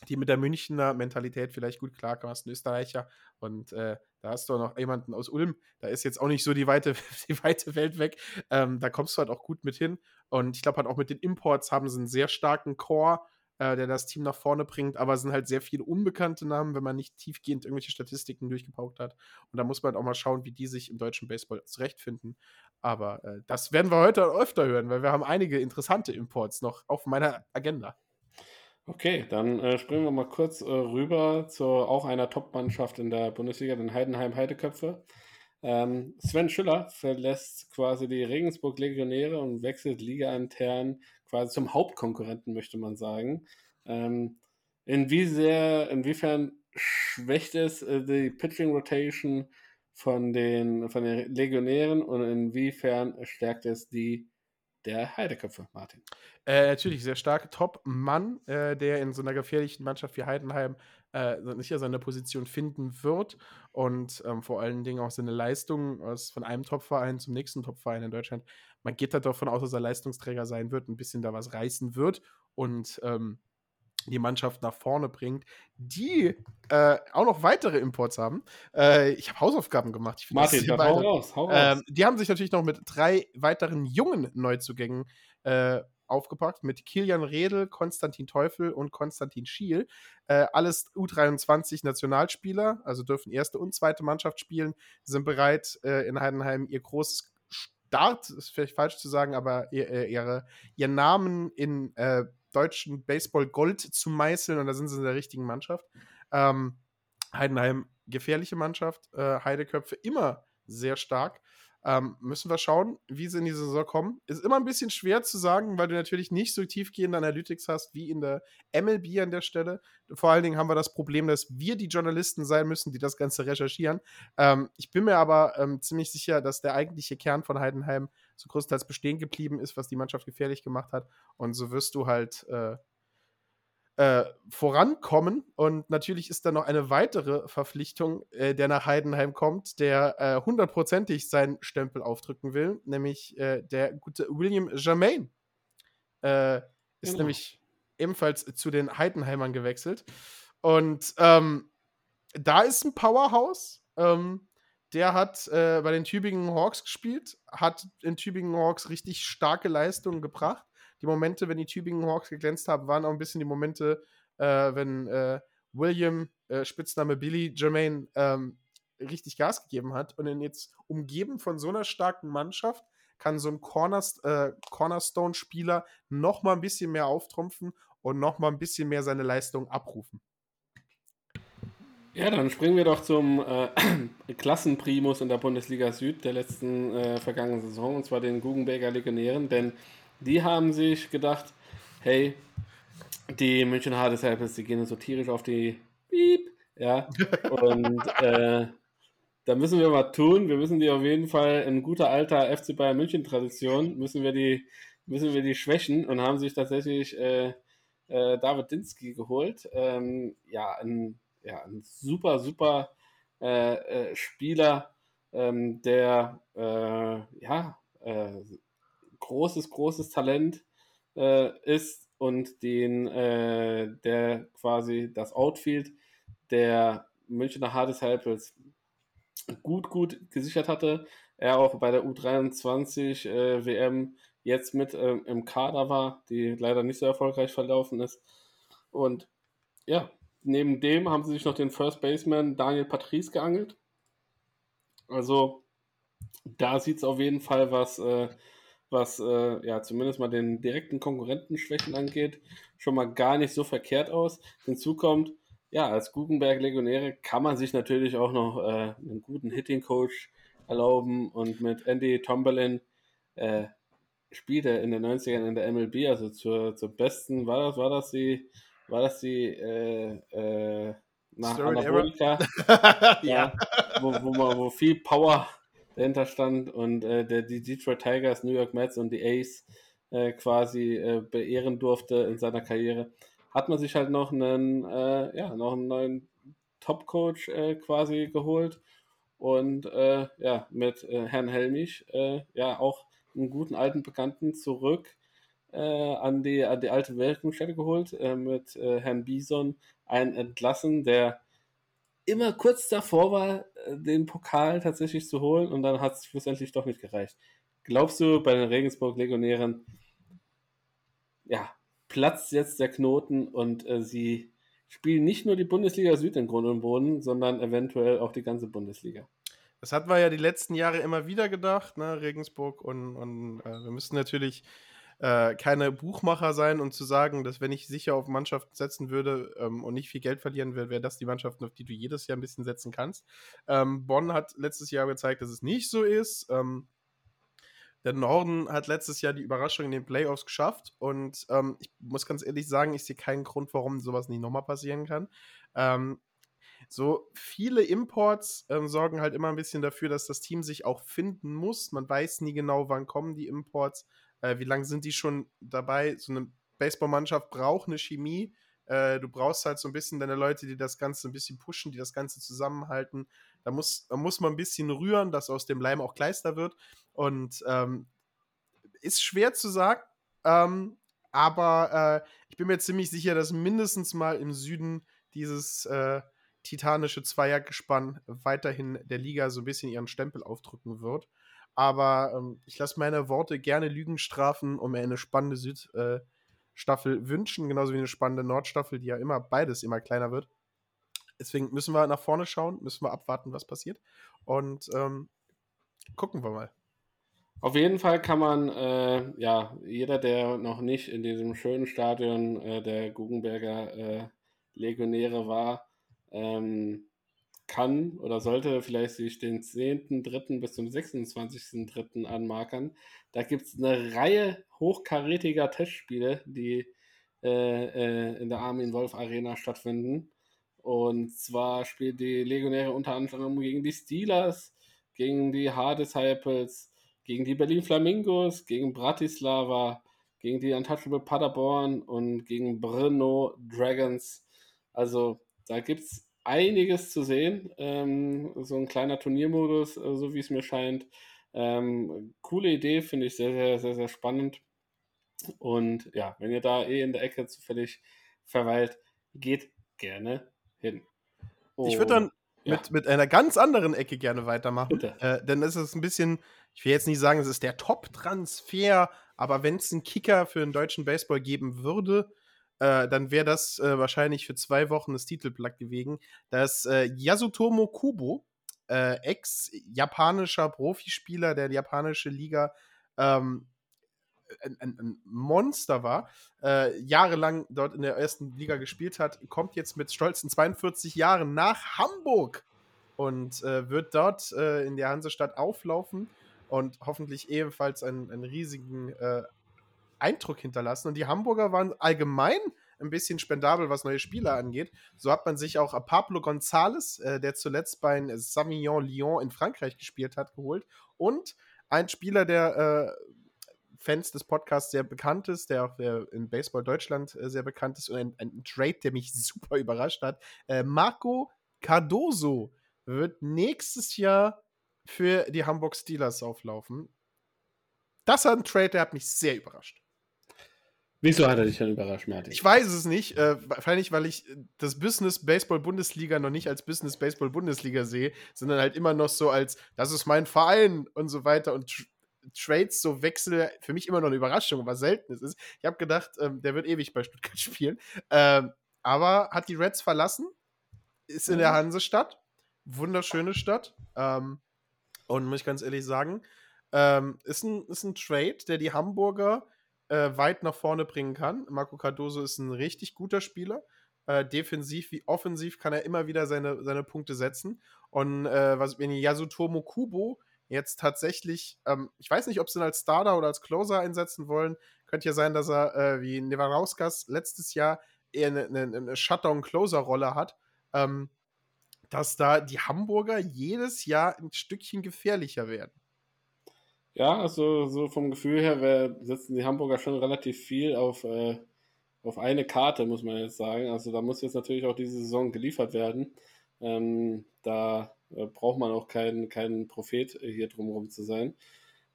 die mit der Münchner Mentalität vielleicht gut klarkommen. Hast einen Österreicher und äh, da hast du auch noch jemanden aus Ulm. Da ist jetzt auch nicht so die weite, <laughs> die weite Welt weg. Ähm, da kommst du halt auch gut mit hin. Und ich glaube halt auch mit den Imports haben sie einen sehr starken Core äh, der das Team nach vorne bringt, aber es sind halt sehr viele unbekannte Namen, wenn man nicht tiefgehend irgendwelche Statistiken durchgepaukt hat. Und da muss man halt auch mal schauen, wie die sich im deutschen Baseball zurechtfinden. Aber äh, das werden wir heute öfter hören, weil wir haben einige interessante Imports noch auf meiner Agenda. Okay, dann äh, springen wir mal kurz äh, rüber zu auch einer Top-Mannschaft in der Bundesliga, den Heidenheim Heideköpfe. Ähm, Sven Schüller verlässt quasi die Regensburg Legionäre und wechselt Liga intern quasi zum Hauptkonkurrenten, möchte man sagen. Ähm, sehr, inwiefern schwächt es äh, die Pitching Rotation von den, von den Legionären und inwiefern stärkt es die der Heideköpfe, Martin? Äh, natürlich sehr stark. Top-Mann, äh, der in so einer gefährlichen Mannschaft wie Heidenheim äh, sicher seine Position finden wird und ähm, vor allen Dingen auch seine Leistung aus, von einem Top-Verein zum nächsten Top-Verein in Deutschland man geht halt davon aus, dass er Leistungsträger sein wird, ein bisschen da was reißen wird und ähm, die Mannschaft nach vorne bringt, die äh, auch noch weitere Imports haben. Äh, ich habe Hausaufgaben gemacht. Ich Martin, dann hau raus, hau raus. Ähm, die haben sich natürlich noch mit drei weiteren jungen Neuzugängen äh, aufgepackt, mit Kilian Redl, Konstantin Teufel und Konstantin Schiel. Äh, alles U23-Nationalspieler, also dürfen erste und zweite Mannschaft spielen, sind bereit, äh, in Heidenheim ihr großes Dart, ist vielleicht falsch zu sagen, aber ihre, ihre, ihren Namen in äh, deutschen Baseball Gold zu meißeln und da sind sie in der richtigen Mannschaft. Ähm, Heidenheim, gefährliche Mannschaft, äh, Heideköpfe immer sehr stark. Ähm, müssen wir schauen, wie sie in die Saison kommen. Ist immer ein bisschen schwer zu sagen, weil du natürlich nicht so tiefgehende Analytics hast wie in der MLB an der Stelle. Vor allen Dingen haben wir das Problem, dass wir die Journalisten sein müssen, die das Ganze recherchieren. Ähm, ich bin mir aber ähm, ziemlich sicher, dass der eigentliche Kern von Heidenheim so größtenteils bestehen geblieben ist, was die Mannschaft gefährlich gemacht hat. Und so wirst du halt äh, äh, vorankommen. Und natürlich ist da noch eine weitere Verpflichtung, äh, der nach Heidenheim kommt, der äh, hundertprozentig seinen Stempel aufdrücken will, nämlich äh, der gute William Germain. Äh, ist genau. nämlich ebenfalls zu den Heidenheimern gewechselt. Und ähm, da ist ein Powerhouse. Ähm, der hat äh, bei den Tübingen Hawks gespielt, hat in Tübingen Hawks richtig starke Leistungen gebracht die Momente, wenn die Tübingen Hawks geglänzt haben, waren auch ein bisschen die Momente, äh, wenn äh, William, äh, Spitzname Billy Jermaine, ähm, richtig Gas gegeben hat und jetzt umgeben von so einer starken Mannschaft kann so ein äh, Cornerstone-Spieler noch mal ein bisschen mehr auftrumpfen und noch mal ein bisschen mehr seine Leistung abrufen. Ja, dann springen wir doch zum äh, <clears throat> Klassenprimus in der Bundesliga Süd der letzten äh, vergangenen Saison, und zwar den Guggenberger Legionären, denn die haben sich gedacht, hey, die München Hard Disciples, die gehen so tierisch auf die Piep, ja, <laughs> und äh, da müssen wir was tun. Wir müssen die auf jeden Fall in guter alter FC Bayern München Tradition, müssen wir die, müssen wir die schwächen und haben sich tatsächlich äh, äh, David Dinsky geholt. Ähm, ja, ein ja, ein super, super äh, äh, Spieler, ähm, der äh, ja, äh, großes, großes Talent äh, ist und den, äh, der quasi das Outfield der Münchner Hard Disciples gut, gut gesichert hatte. Er auch bei der U23 WM jetzt mit ähm, im Kader war, die leider nicht so erfolgreich verlaufen ist. Und ja, neben dem haben sie sich noch den First Baseman Daniel Patrice geangelt. Also da sieht es auf jeden Fall, was, äh, was äh, ja zumindest mal den direkten Konkurrentenschwächen angeht, schon mal gar nicht so verkehrt aus. Hinzu kommt, ja, als Guggenberg Legionäre kann man sich natürlich auch noch äh, einen guten Hitting Coach erlauben und mit Andy Tomberlin äh, spielt er in den 90ern in der MLB, also zur, zur besten, war das, war das die war das die äh, äh, nach Anabolika? <laughs> ja. ja. Wo, wo, wo viel Power dahinter stand und äh, der, die Detroit Tigers, New York Mets und die Ace äh, quasi äh, beehren durfte in seiner Karriere, hat man sich halt noch einen, äh, ja, noch einen neuen Top-Coach quasi geholt und ja, mit Herrn Helmich ja auch einen guten alten Bekannten zurück äh, an, die, an die alte Wirkungsstätte geholt, äh, mit äh, Herrn Bison einen entlassen, der immer kurz davor war, äh, den Pokal tatsächlich zu holen und dann hat es schlussendlich doch nicht gereicht. Glaubst du, bei den Regensburg-Legionären, ja, platzt jetzt der Knoten und äh, sie spielen nicht nur die Bundesliga Süd im Grund und Boden, sondern eventuell auch die ganze Bundesliga. Das hatten wir ja die letzten Jahre immer wieder gedacht, ne, Regensburg. Und, und äh, wir müssen natürlich äh, keine Buchmacher sein und zu sagen, dass wenn ich sicher auf Mannschaften setzen würde ähm, und nicht viel Geld verlieren würde, wäre das die Mannschaften, auf die du jedes Jahr ein bisschen setzen kannst. Ähm, Bonn hat letztes Jahr gezeigt, dass es nicht so ist. Ähm, der Norden hat letztes Jahr die Überraschung in den Playoffs geschafft und ähm, ich muss ganz ehrlich sagen, ich sehe keinen Grund, warum sowas nicht nochmal passieren kann. Ähm, so viele Imports ähm, sorgen halt immer ein bisschen dafür, dass das Team sich auch finden muss. Man weiß nie genau, wann kommen die Imports. Äh, wie lange sind die schon dabei? So eine Baseballmannschaft braucht eine Chemie. Äh, du brauchst halt so ein bisschen deine Leute, die das Ganze ein bisschen pushen, die das Ganze zusammenhalten. Da muss, da muss man ein bisschen rühren, dass aus dem Leim auch Kleister wird. Und ähm, ist schwer zu sagen, ähm, aber äh, ich bin mir ziemlich sicher, dass mindestens mal im Süden dieses äh, titanische Zweiergespann weiterhin der Liga so ein bisschen ihren Stempel aufdrücken wird. Aber ähm, ich lasse meine Worte gerne Lügen strafen und mir eine spannende Südstaffel äh, wünschen, genauso wie eine spannende Nordstaffel, die ja immer beides immer kleiner wird. Deswegen müssen wir nach vorne schauen, müssen wir abwarten, was passiert. Und ähm, gucken wir mal. Auf jeden Fall kann man, äh, ja, jeder, der noch nicht in diesem schönen Stadion äh, der Guggenberger äh, Legionäre war, ähm, kann oder sollte vielleicht sich den 10.3. bis zum 26.3. anmarkern. Da gibt es eine Reihe hochkarätiger Testspiele, die äh, äh, in der Armin Wolf Arena stattfinden. Und zwar spielt die Legionäre unter anderem gegen die Steelers, gegen die Hard Disciples, gegen die Berlin Flamingos, gegen Bratislava, gegen die Untouchable Paderborn und gegen Brno Dragons. Also da gibt es einiges zu sehen. Ähm, so ein kleiner Turniermodus, äh, so wie es mir scheint. Ähm, coole Idee, finde ich sehr, sehr, sehr, sehr spannend. Und ja, wenn ihr da eh in der Ecke zufällig verweilt, geht gerne hin. Und, ich würde dann ja. mit, mit einer ganz anderen Ecke gerne weitermachen. Äh, denn es ist ein bisschen, ich will jetzt nicht sagen, es ist der Top-Transfer, aber wenn es einen Kicker für den deutschen Baseball geben würde, äh, dann wäre das äh, wahrscheinlich für zwei Wochen das Titelblatt gewesen. Dass äh, Yasutomo Kubo äh, ex-japanischer Profispieler, der japanische Liga ähm, ein, ein, ein, Monster war, äh, jahrelang dort in der ersten Liga gespielt hat, kommt jetzt mit stolzen 42 Jahren nach Hamburg und äh, wird dort äh, in der Hansestadt auflaufen und hoffentlich ebenfalls einen, einen riesigen äh, Eindruck hinterlassen. Und die Hamburger waren allgemein ein bisschen spendabel, was neue Spieler angeht. So hat man sich auch Pablo González, äh, der zuletzt bei Savignon Lyon in Frankreich gespielt hat, geholt. Und ein Spieler, der äh, Fans des Podcasts sehr bekannt ist, der auch der in Baseball Deutschland äh, sehr bekannt ist und ein, ein, Trade, der mich <laughs> super überrascht hat. Äh, Marco Cardoso wird nächstes Jahr für die Hamburg Steelers auflaufen. Das war ein Trade, der hat mich sehr überrascht. Wieso hat er dich dann überrascht, Martin? Ich weiß es nicht. Äh, wahrscheinlich, weil ich das Business Baseball Bundesliga noch nicht als Business Baseball Bundesliga sehe, sondern halt immer noch so als, das ist mein Verein und so weiter. Und Trades, so Wechsel, für mich immer noch eine Überraschung, was selten ist. Ich habe gedacht, ähm, der wird ewig bei Stuttgart <laughs> spielen. Ähm, aber hat die Reds verlassen, ist in der mhm. Hansestadt. Wunderschöne Stadt. Ähm, und muss ich ganz ehrlich sagen, ähm, ist, ein, ist ein Trade, der die Hamburger äh, weit nach vorne bringen kann. Marco Cardoso ist ein richtig guter Spieler. Äh, defensiv wie offensiv kann er immer wieder seine, seine Punkte setzen. Und äh, was, wenn Yasutomo Kubo jetzt tatsächlich, ähm, ich weiß nicht, ob sie ihn als Starter oder als Closer einsetzen wollen. Könnte ja sein, dass er äh, wie Nevarauskas letztes Jahr eher eine, eine, eine Shutdown-Closer-Rolle hat. Ähm, dass da die Hamburger jedes Jahr ein Stückchen gefährlicher werden. Ja, also so vom Gefühl her wär, setzen die Hamburger schon relativ viel auf, äh, auf eine Karte, muss man jetzt sagen. Also da muss jetzt natürlich auch diese Saison geliefert werden. Ähm, da äh, braucht man auch keinen kein Prophet hier drumherum zu sein.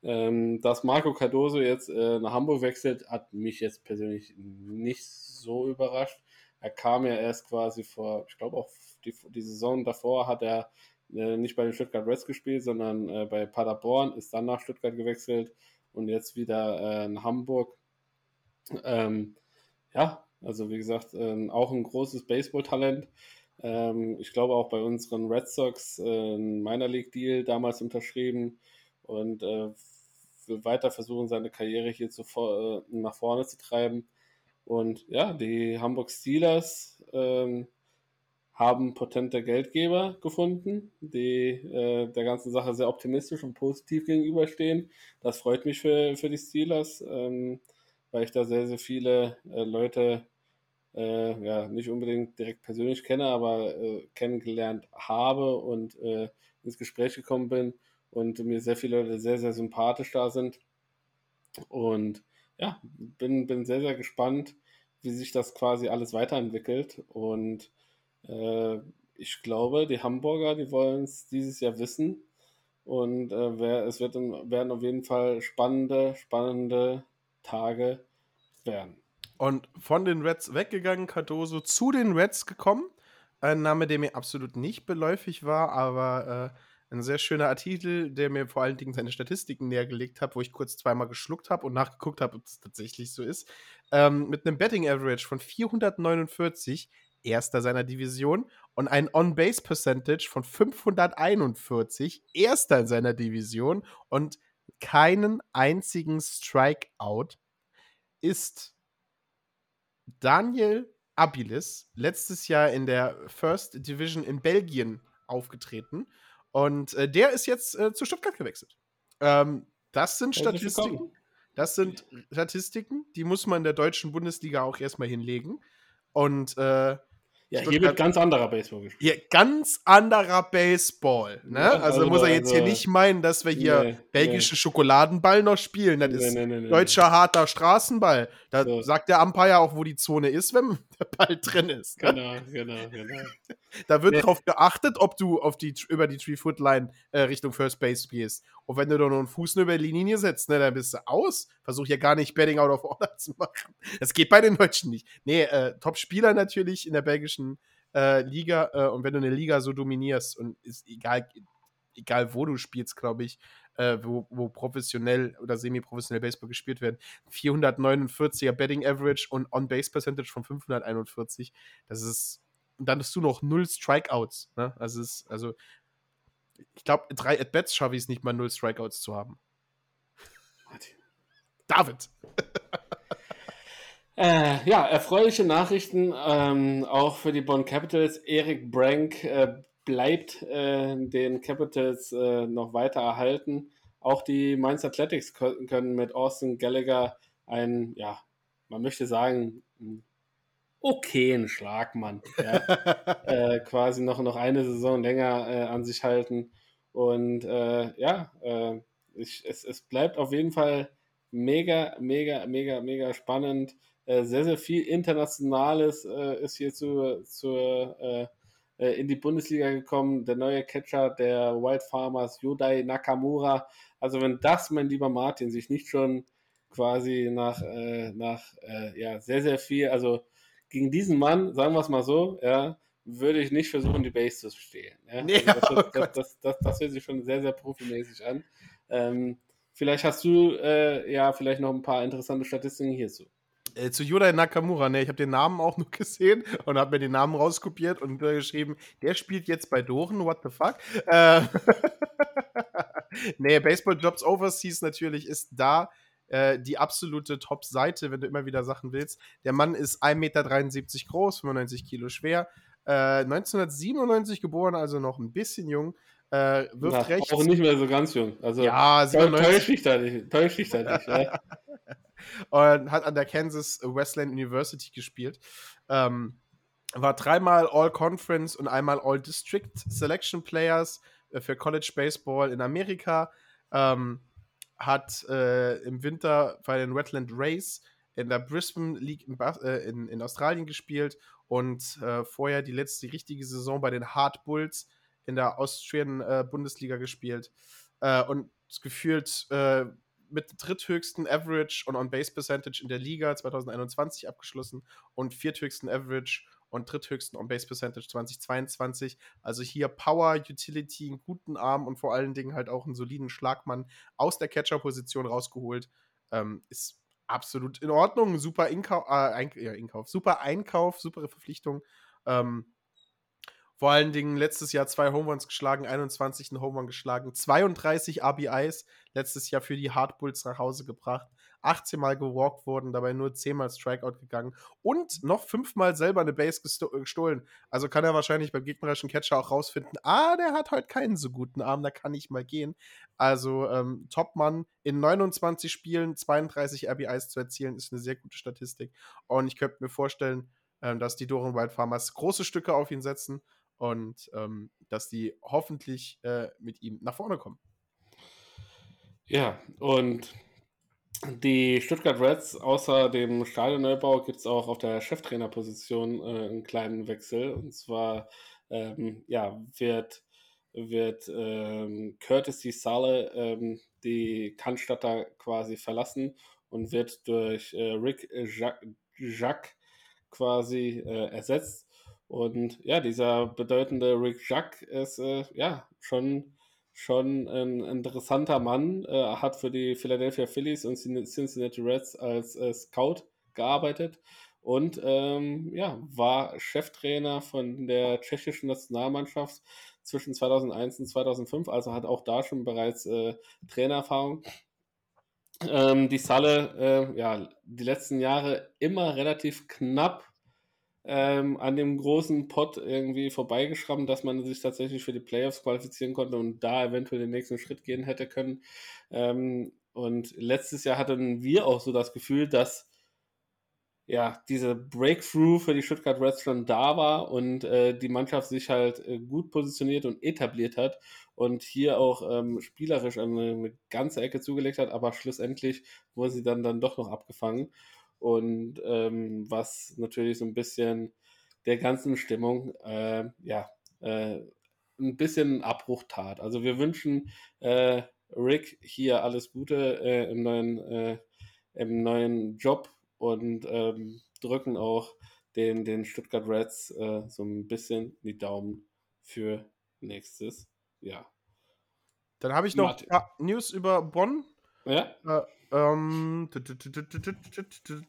Ähm, dass Marco Cardoso jetzt äh, nach Hamburg wechselt, hat mich jetzt persönlich nicht so überrascht. Er kam ja erst quasi vor, ich glaube auch die, die Saison davor hat er äh, nicht bei den Stuttgart Reds gespielt, sondern äh, bei Paderborn, ist dann nach Stuttgart gewechselt und jetzt wieder äh, in Hamburg. Ähm, ja, also wie gesagt, ähm, auch ein großes Baseball-Talent. Ähm, ich glaube auch bei unseren Red Sox äh, Minor League Deal damals unterschrieben und äh, will weiter versuchen, seine Karriere hier zu, äh, nach vorne zu treiben. Und ja, die Hamburg Steelers ähm, haben potente Geldgeber gefunden, die äh, der ganzen Sache sehr optimistisch und positiv gegenüberstehen. Das freut mich für, für die Steelers, ähm, weil ich da sehr, sehr viele äh, Leute äh, ja, nicht unbedingt direkt persönlich kenne, aber äh, kennengelernt habe und äh, ins Gespräch gekommen bin und mir sehr viele Leute sehr, sehr sympathisch da sind. Und ja, bin, bin sehr, sehr gespannt, wie sich das quasi alles weiterentwickelt und äh, ich glaube, die Hamburger, die wollen es dieses Jahr wissen. Und äh, wer, es wird, werden auf jeden Fall spannende, spannende Tage werden. Und von den Reds weggegangen, Cardoso zu den Reds gekommen. Ein Name, der mir absolut nicht beläufig war, aber äh, ein sehr schöner Artikel, der mir vor allen Dingen seine Statistiken nähergelegt hat, wo ich kurz zweimal geschluckt habe und nachgeguckt habe, ob es tatsächlich so ist. Ähm, mit einem Betting Average von 449 erster seiner Division und ein On-Base-Percentage von 541, erster in seiner Division und keinen einzigen Strikeout ist Daniel Abilis letztes Jahr in der First Division in Belgien aufgetreten und äh, der ist jetzt äh, zu Stuttgart gewechselt. Ähm, das sind Statistiken. Das sind Statistiken, die muss man in der deutschen Bundesliga auch erstmal hinlegen. Und äh, ja, hier wird ganz anderer Baseball gespielt. Ja, ganz anderer Baseball. Ne? Ja, also, also, muss er jetzt also, hier nicht meinen, dass wir hier nee, belgische nee. Schokoladenball noch spielen. Das nee, ist deutscher harter Straßenball. Da so. sagt der Umpire auch, wo die Zone ist, wenn der Ball drin ist. Ne? <laughs> Genau, genau, genau. Da wird drauf geachtet, ob du auf die, über die Three-Foot-Line äh, Richtung First Base gehst. Und wenn du da nur einen Fuß über die Linie setzt, ne, dann bist du aus. Versuch hier gar nicht Betting out of order <laughs> zu machen. Das geht bei den Deutschen nicht. Nee, äh, Top-Spieler natürlich in der belgischen äh, Liga. Äh, und wenn du eine Liga so dominierst und ist egal, egal wo du spielst, glaube ich, äh, wo, wo professionell oder semi-professionell Baseball gespielt werden, 449er Betting Average und On-Base Percentage von 541. Das ist und dann hast du noch null Strikeouts. Ne? Also, ist, also ich glaube, drei At-Bats schaffe ich es nicht mal, null Strikeouts zu haben. <laughs> David. <laughs> Äh, ja, erfreuliche Nachrichten ähm, auch für die Bonn Capitals. Erik Brank äh, bleibt äh, den Capitals äh, noch weiter erhalten. Auch die Mainz Athletics können mit Austin Gallagher einen, ja, man möchte sagen, okayen Schlagmann ja, <laughs> äh, quasi noch, noch eine Saison länger äh, an sich halten. Und äh, ja, äh, ich, es, es bleibt auf jeden Fall mega, mega, mega, mega spannend. Sehr, sehr viel Internationales ist hier zu, zu, in die Bundesliga gekommen. Der neue Catcher der Wild Farmers, Yodai Nakamura. Also wenn das, mein lieber Martin, sich nicht schon quasi nach, nach ja, sehr, sehr viel, also gegen diesen Mann, sagen wir es mal so, ja, würde ich nicht versuchen, die Base zu stehlen. Ja? Nee, also das, oh das, das, das, das, hört sich schon sehr, sehr profimäßig an. Ähm, vielleicht hast du äh, ja vielleicht noch ein paar interessante Statistiken hierzu. Äh, zu Yudai Nakamura, ne, ich habe den Namen auch nur <laughs> gesehen und habe mir den Namen rauskopiert und äh, geschrieben, der spielt jetzt bei Doren, what the fuck? Äh, <laughs> nee, Baseball Jobs Overseas natürlich ist da äh, die absolute Top-Seite, wenn du immer wieder Sachen willst. Der Mann ist 1,73 Meter groß, 95 Kilo schwer, äh, 1997 geboren, also noch ein bisschen jung. Äh, wirft Na, rechts. Auch nicht mehr so ganz jung. Also, ja, 97. Täusch dich da nicht. ja. <laughs> Und hat an der Kansas Westland University gespielt. Ähm, war dreimal All-Conference und einmal All-District Selection Players äh, für College Baseball in Amerika. Ähm, hat äh, im Winter bei den Wetland Rays in der Brisbane League in, äh, in, in Australien gespielt und äh, vorher die letzte richtige Saison bei den Hard Bulls in der Austrian äh, Bundesliga gespielt äh, und gefühlt äh, mit dritthöchsten Average und On-Base Percentage in der Liga 2021 abgeschlossen und vierthöchsten Average und dritthöchsten On-Base Percentage 2022. Also hier Power, Utility, einen guten Arm und vor allen Dingen halt auch einen soliden Schlagmann aus der Catcher-Position rausgeholt. Ähm, ist absolut in Ordnung. Super Inkauf, äh, Eink ja, Inkauf, super Einkauf, super Verpflichtung. Ähm, vor allen Dingen letztes Jahr zwei Home Runs geschlagen, 21 einen Home Run geschlagen, 32 RBIs letztes Jahr für die Hard Bulls nach Hause gebracht, 18 Mal gewalkt worden, dabei nur 10 Mal Strikeout gegangen und noch 5 Mal selber eine Base äh, gestohlen. Also kann er wahrscheinlich beim gegnerischen Catcher auch rausfinden, ah, der hat heute keinen so guten Arm, da kann ich mal gehen. Also ähm, Topmann in 29 Spielen 32 RBIs zu erzielen, ist eine sehr gute Statistik. Und ich könnte mir vorstellen, ähm, dass die Doren Wild Farmers große Stücke auf ihn setzen und ähm, dass die hoffentlich äh, mit ihm nach vorne kommen. Ja, und die Stuttgart Reds, außer dem Stadionneubau, gibt es auch auf der Cheftrainerposition äh, einen kleinen Wechsel. Und zwar ähm, ja, wird, wird ähm, Curtis D. Sale ähm, die Cannstatter quasi verlassen und wird durch äh, Rick Jacques quasi äh, ersetzt. Und ja, dieser bedeutende Rick Jacques ist äh, ja schon, schon ein interessanter Mann, äh, hat für die Philadelphia Phillies und Cincinnati Reds als äh, Scout gearbeitet und ähm, ja, war Cheftrainer von der tschechischen Nationalmannschaft zwischen 2001 und 2005, also hat auch da schon bereits äh, Trainererfahrung. Ähm, die Salle, äh, ja, die letzten Jahre immer relativ knapp ähm, an dem großen Pot irgendwie vorbeigeschrammt, dass man sich tatsächlich für die Playoffs qualifizieren konnte und da eventuell den nächsten Schritt gehen hätte können. Ähm, und letztes Jahr hatten wir auch so das Gefühl, dass ja, diese Breakthrough für die Stuttgart Reds schon da war und äh, die Mannschaft sich halt äh, gut positioniert und etabliert hat und hier auch ähm, spielerisch eine, eine, ganze Ecke zugelegt hat, aber schlussendlich wurde sie dann, dann doch noch abgefangen und ähm, was natürlich so ein bisschen der ganzen Stimmung äh, ja, äh, ein bisschen Abbruch tat. Also wir wünschen äh, Rick hier alles Gute äh, im, neuen, äh, im neuen Job und ähm, drücken auch den, den Stuttgart Reds äh, so ein bisschen die Daumen für nächstes Jahr. Dann habe ich noch. News über Bonn. Ja. Ähm,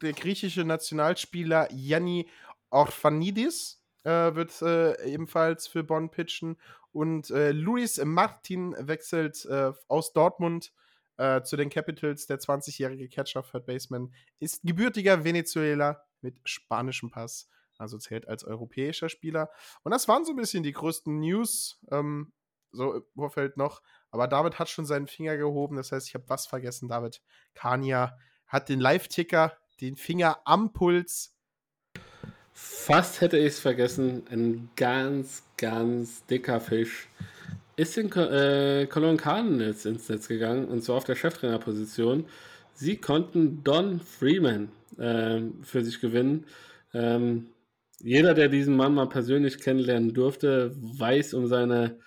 der griechische Nationalspieler Yanni Orphanidis äh, wird äh, ebenfalls für Bonn pitchen Und äh, Luis Martin wechselt äh, aus Dortmund äh, zu den Capitals. Der 20-jährige Catcher, Third Baseman, ist gebürtiger Venezuela mit spanischem Pass, also zählt als europäischer Spieler. Und das waren so ein bisschen die größten News, ähm, so im Vorfeld noch. Aber David hat schon seinen Finger gehoben, das heißt, ich habe was vergessen. David Kania hat den Live-Ticker, den Finger am Puls. Fast hätte ich es vergessen. Ein ganz, ganz dicker Fisch ist in äh, Cologne Cardinals ins Netz gegangen und zwar auf der Cheftrainerposition. Sie konnten Don Freeman äh, für sich gewinnen. Ähm, jeder, der diesen Mann mal persönlich kennenlernen durfte, weiß um seine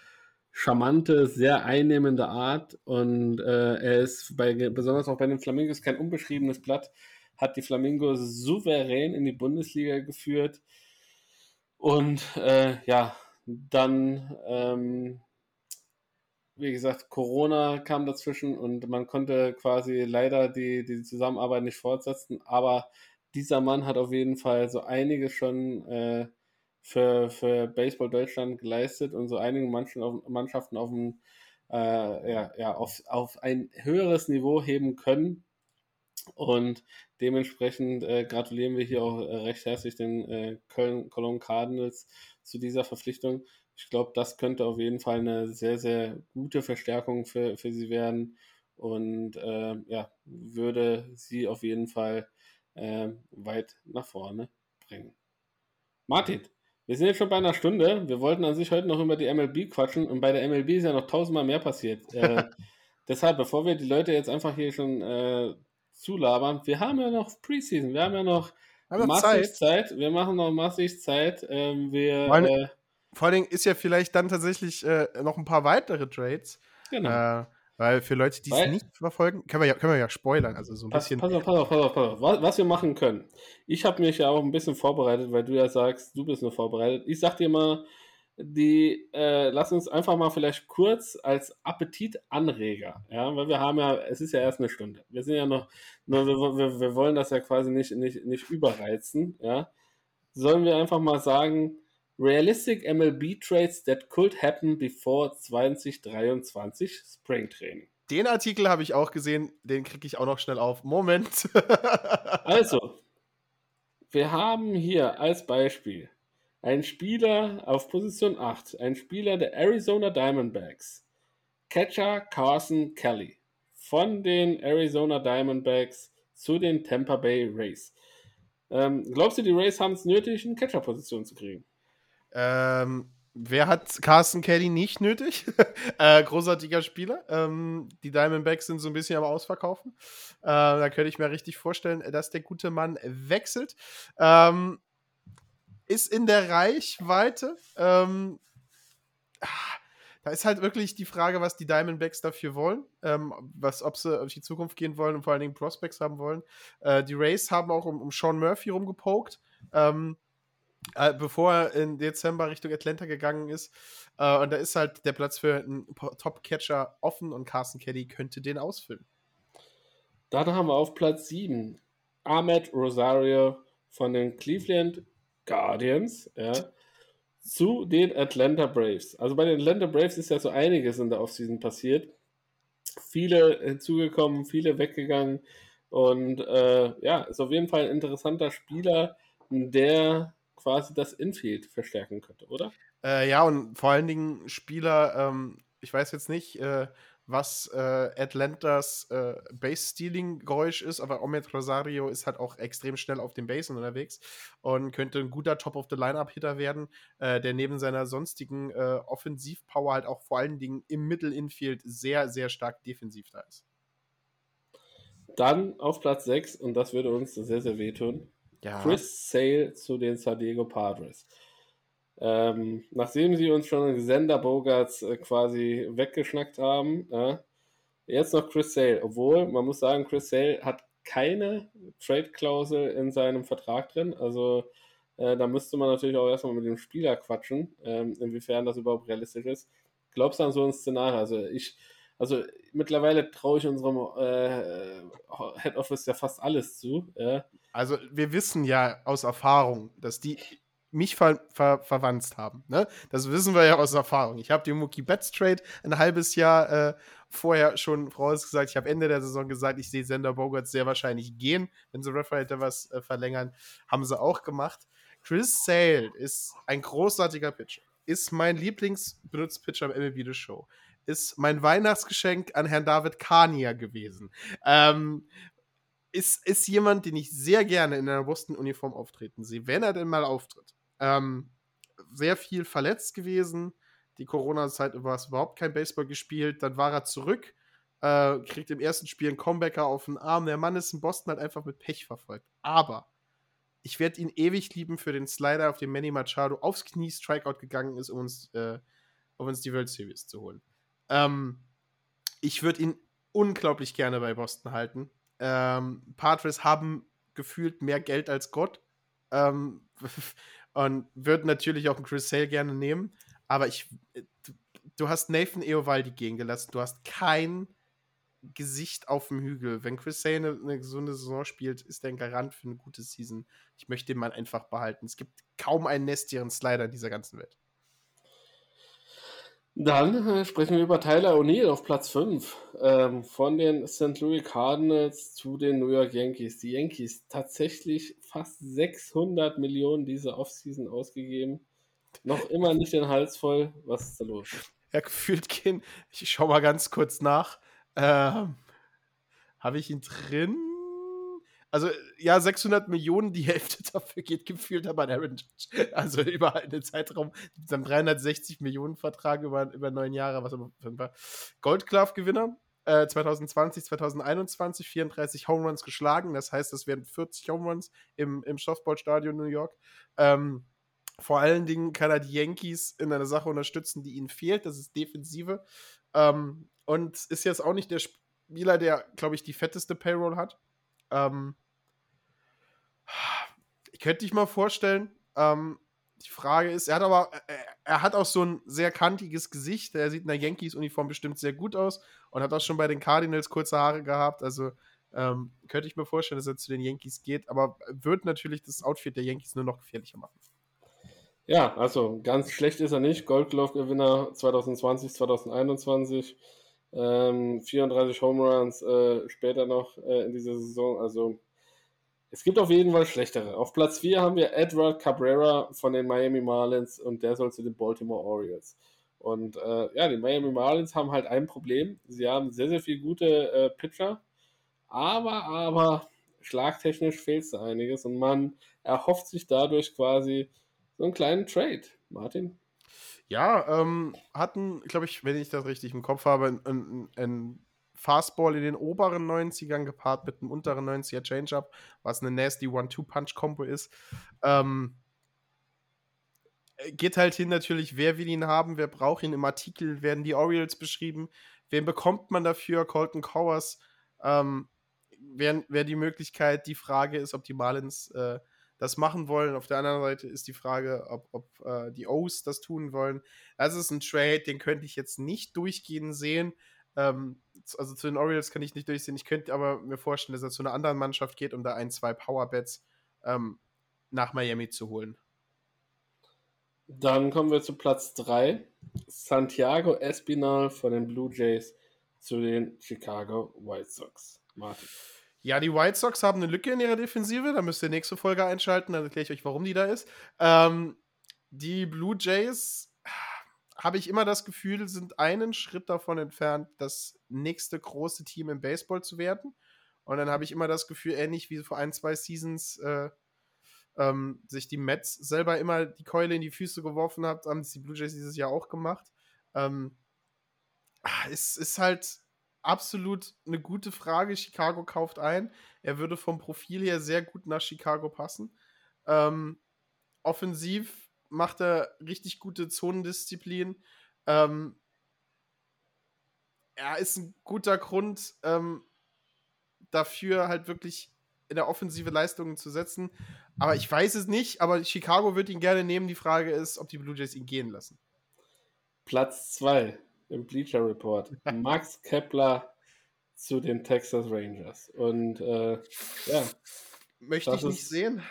charmante, sehr einnehmende Art und äh, er ist bei, besonders auch bei den Flamingos kein unbeschriebenes Blatt, hat die Flamingos souverän in die Bundesliga geführt und äh, ja, dann ähm, wie gesagt, Corona kam dazwischen und man konnte quasi leider die, die Zusammenarbeit nicht fortsetzen. Aber dieser Mann hat auf jeden Fall so einiges schon äh, für, für Baseball Deutschland geleistet und so einige Mannschaften auf, Mannschaften auf, ein, äh, ja, ja, auf, auf ein höheres Niveau heben können. Und dementsprechend äh, gratulieren wir hier auch äh, recht herzlich den äh, Köln Cologne Cardinals zu dieser Verpflichtung ich glaube, das könnte auf jeden Fall eine sehr, sehr gute Verstärkung für, für sie werden und äh, ja, würde sie auf jeden Fall äh, weit nach vorne bringen. Martin, wir sind jetzt schon bei einer Stunde. Wir wollten an sich heute noch über die MLB quatschen und bei der MLB ist ja noch tausendmal mehr passiert. Äh, <laughs> deshalb, bevor wir die Leute jetzt einfach hier schon äh, zulabern, wir haben ja noch Preseason, wir haben ja noch massig Zeit. Zeit. Wir machen noch massig Zeit. Ähm, wir, Meine, äh, vor allen Dingen ist ja vielleicht dann tatsächlich äh, noch ein paar weitere Trades. Genau. Weil für Leute, die es nicht verfolgen, können wir, ja, können wir ja spoilern. Also so ein pass, bisschen. Pass auf, pass auf, pass auf, pass auf. Was, was wir machen können. Ich habe mich ja auch ein bisschen vorbereitet, weil du ja sagst, du bist nur vorbereitet. Ich sag dir mal, die, äh, lass uns einfach mal vielleicht kurz als Appetitanreger, ja, weil wir haben ja, es ist ja erst eine Stunde. Wir sind ja noch, wir, wir, wir wollen das ja quasi nicht, nicht, nicht überreizen, ja. Sollen wir einfach mal sagen, Realistic MLB Trades that could happen before 2023 Spring Training. Den Artikel habe ich auch gesehen, den kriege ich auch noch schnell auf. Moment. <laughs> also, wir haben hier als Beispiel einen Spieler auf Position 8, ein Spieler der Arizona Diamondbacks, Catcher Carson Kelly von den Arizona Diamondbacks zu den Tampa Bay Rays. Ähm, glaubst du, die Rays haben es nötig, eine Catcher-Position zu kriegen? Ähm, wer hat Carsten Kelly nicht nötig? <laughs> äh, großartiger Spieler. Ähm, die Diamondbacks sind so ein bisschen am Ausverkaufen. Äh, da könnte ich mir richtig vorstellen, dass der gute Mann wechselt. Ähm, ist in der Reichweite. Ähm, da ist halt wirklich die Frage, was die Diamondbacks dafür wollen, ähm, was, ob sie auf die Zukunft gehen wollen und vor allen Dingen Prospects haben wollen. Äh, die Rays haben auch um, um Sean Murphy rumgepokt. Ähm, äh, bevor er im Dezember Richtung Atlanta gegangen ist. Äh, und da ist halt der Platz für einen Top-Catcher offen und Carson Kelly könnte den ausfüllen. Dann haben wir auf Platz 7 Ahmed Rosario von den Cleveland Guardians ja, zu den Atlanta Braves. Also bei den Atlanta Braves ist ja so einiges in der Offseason passiert. Viele hinzugekommen, viele weggegangen. Und äh, ja, ist auf jeden Fall ein interessanter Spieler, der quasi das Infield verstärken könnte, oder? Äh, ja, und vor allen Dingen Spieler, ähm, ich weiß jetzt nicht, äh, was äh, Atlantas äh, Base-Stealing-Geräusch ist, aber Omed Rosario ist halt auch extrem schnell auf den Basen unterwegs und könnte ein guter Top-of-the-Line-Up-Hitter werden, äh, der neben seiner sonstigen äh, Offensivpower halt auch vor allen Dingen im Mittel-Infield sehr, sehr stark defensiv da ist. Dann auf Platz 6, und das würde uns sehr, sehr wehtun, ja. Chris Sale zu den San Diego Padres. Ähm, nachdem sie uns schon Sender Bogarts äh, quasi weggeschnackt haben, äh, jetzt noch Chris Sale. Obwohl, man muss sagen, Chris Sale hat keine Trade-Klausel in seinem Vertrag drin. Also äh, da müsste man natürlich auch erstmal mit dem Spieler quatschen, ähm, inwiefern das überhaupt realistisch ist. Glaubst du an so ein Szenario? Also ich, also mittlerweile traue ich unserem äh, Head Office ja fast alles zu. Also wir wissen ja aus Erfahrung, dass die mich ver ver verwandt haben. Ne? Das wissen wir ja aus Erfahrung. Ich habe die Mookie Betts Trade ein halbes Jahr äh, vorher schon vorausgesagt. Ich habe Ende der Saison gesagt, ich sehe Sender Bogart sehr wahrscheinlich gehen, wenn sie Raphael was äh, verlängern. Haben sie auch gemacht. Chris Sale ist ein großartiger Pitcher. Ist mein Lieblingsbenutzpitcher am MLB The Show. Ist mein Weihnachtsgeschenk an Herrn David Kania gewesen. Ähm, ist, ist jemand, den ich sehr gerne in einer Boston-Uniform auftreten sehe, wenn er denn mal auftritt. Ähm, sehr viel verletzt gewesen. Die Corona-Zeit über es überhaupt kein Baseball gespielt. Dann war er zurück, äh, kriegt im ersten Spiel einen Comebacker auf den Arm. Der Mann ist in Boston halt einfach mit Pech verfolgt. Aber ich werde ihn ewig lieben für den Slider, auf den Manny Machado aufs Knie Strikeout gegangen ist, um uns, äh, um uns die World Series zu holen. Ähm, ich würde ihn unglaublich gerne bei Boston halten. Ähm, Padres haben gefühlt mehr Geld als Gott. Ähm, <laughs> und würden natürlich auch einen Chris Sale gerne nehmen. Aber ich, du, du hast Nathan Eovaldi gehen gelassen. Du hast kein Gesicht auf dem Hügel. Wenn Chris Sale eine, eine gesunde Saison spielt, ist er ein Garant für eine gute Season. Ich möchte ihn mal einfach behalten. Es gibt kaum einen nestigen Slider in dieser ganzen Welt. Dann äh, sprechen wir über Tyler O'Neill auf Platz 5. Ähm, von den St. Louis Cardinals zu den New York Yankees. Die Yankees tatsächlich fast 600 Millionen diese Offseason ausgegeben. Noch immer nicht den Hals voll. Was ist da los? Ja, gefühlt gehen. Ich schau mal ganz kurz nach. Ähm, Habe ich ihn drin? Also, ja, 600 Millionen, die Hälfte <laughs> dafür geht gefühlt aber an Aaron Judge. Also, über einen Zeitraum, dann 360 Millionen Vertrag über, über neun Jahre, was aber Gold Glove Gewinner. Äh, 2020, 2021 34 Home Runs geschlagen. Das heißt, das werden 40 Home Runs im, im Softballstadion New York. Ähm, vor allen Dingen kann er die Yankees in einer Sache unterstützen, die ihnen fehlt. Das ist Defensive. Ähm, und ist jetzt auch nicht der Spieler, der, glaube ich, die fetteste Payroll hat. Ähm, könnte dich mal vorstellen. Ähm, die Frage ist, er hat aber, er, er, hat auch so ein sehr kantiges Gesicht. Er sieht in der Yankees-Uniform bestimmt sehr gut aus und hat auch schon bei den Cardinals kurze Haare gehabt. Also ähm, könnte ich mir vorstellen, dass er zu den Yankees geht, aber wird natürlich das Outfit der Yankees nur noch gefährlicher machen. Ja, also ganz schlecht ist er nicht. Gold Glove-Gewinner 2020, 2021. Ähm, 34 Home Runs äh, später noch äh, in dieser Saison. Also es gibt auf jeden Fall schlechtere. Auf Platz 4 haben wir Edward Cabrera von den Miami Marlins und der soll zu den Baltimore Orioles. Und äh, ja, die Miami Marlins haben halt ein Problem. Sie haben sehr, sehr viele gute äh, Pitcher, aber, aber schlagtechnisch fehlt es einiges und man erhofft sich dadurch quasi so einen kleinen Trade. Martin? Ja, ähm, hatten, glaube ich, wenn ich das richtig im Kopf habe, ein, ein Fastball in den oberen 90ern gepaart mit einem unteren 90er Changeup, was eine nasty One-Two-Punch-Kombo ist. Ähm, geht halt hin natürlich, wer will ihn haben, wer braucht ihn. Im Artikel werden die Orioles beschrieben. Wen bekommt man dafür? Colton Cowers ähm, wäre wär die Möglichkeit. Die Frage ist, ob die Marlins äh, das machen wollen. Auf der anderen Seite ist die Frage, ob, ob äh, die O's das tun wollen. Das ist ein Trade, den könnte ich jetzt nicht durchgehen sehen. Ähm, also zu den Orioles kann ich nicht durchsehen. Ich könnte aber mir vorstellen, dass er zu einer anderen Mannschaft geht, um da ein, zwei Powerbets ähm, nach Miami zu holen. Dann kommen wir zu Platz 3. Santiago Espinal von den Blue Jays zu den Chicago White Sox. Martin. Ja, die White Sox haben eine Lücke in ihrer Defensive. Da müsst ihr nächste Folge einschalten. Dann erkläre ich euch, warum die da ist. Ähm, die Blue Jays habe ich immer das Gefühl, sind einen Schritt davon entfernt, das nächste große Team im Baseball zu werden. Und dann habe ich immer das Gefühl, ähnlich wie vor ein, zwei Seasons äh, ähm, sich die Mets selber immer die Keule in die Füße geworfen hat, haben die Blue Jays dieses Jahr auch gemacht. Ähm, es ist halt absolut eine gute Frage. Chicago kauft ein. Er würde vom Profil her sehr gut nach Chicago passen. Ähm, offensiv macht er richtig gute Zonendisziplin. Ähm, er ist ein guter Grund ähm, dafür, halt wirklich in der Offensive Leistungen zu setzen. Aber ich weiß es nicht, aber Chicago wird ihn gerne nehmen. Die Frage ist, ob die Blue Jays ihn gehen lassen. Platz 2 im Bleacher Report. <laughs> Max Kepler zu den Texas Rangers. Und äh, ja. Möchte ich nicht sehen.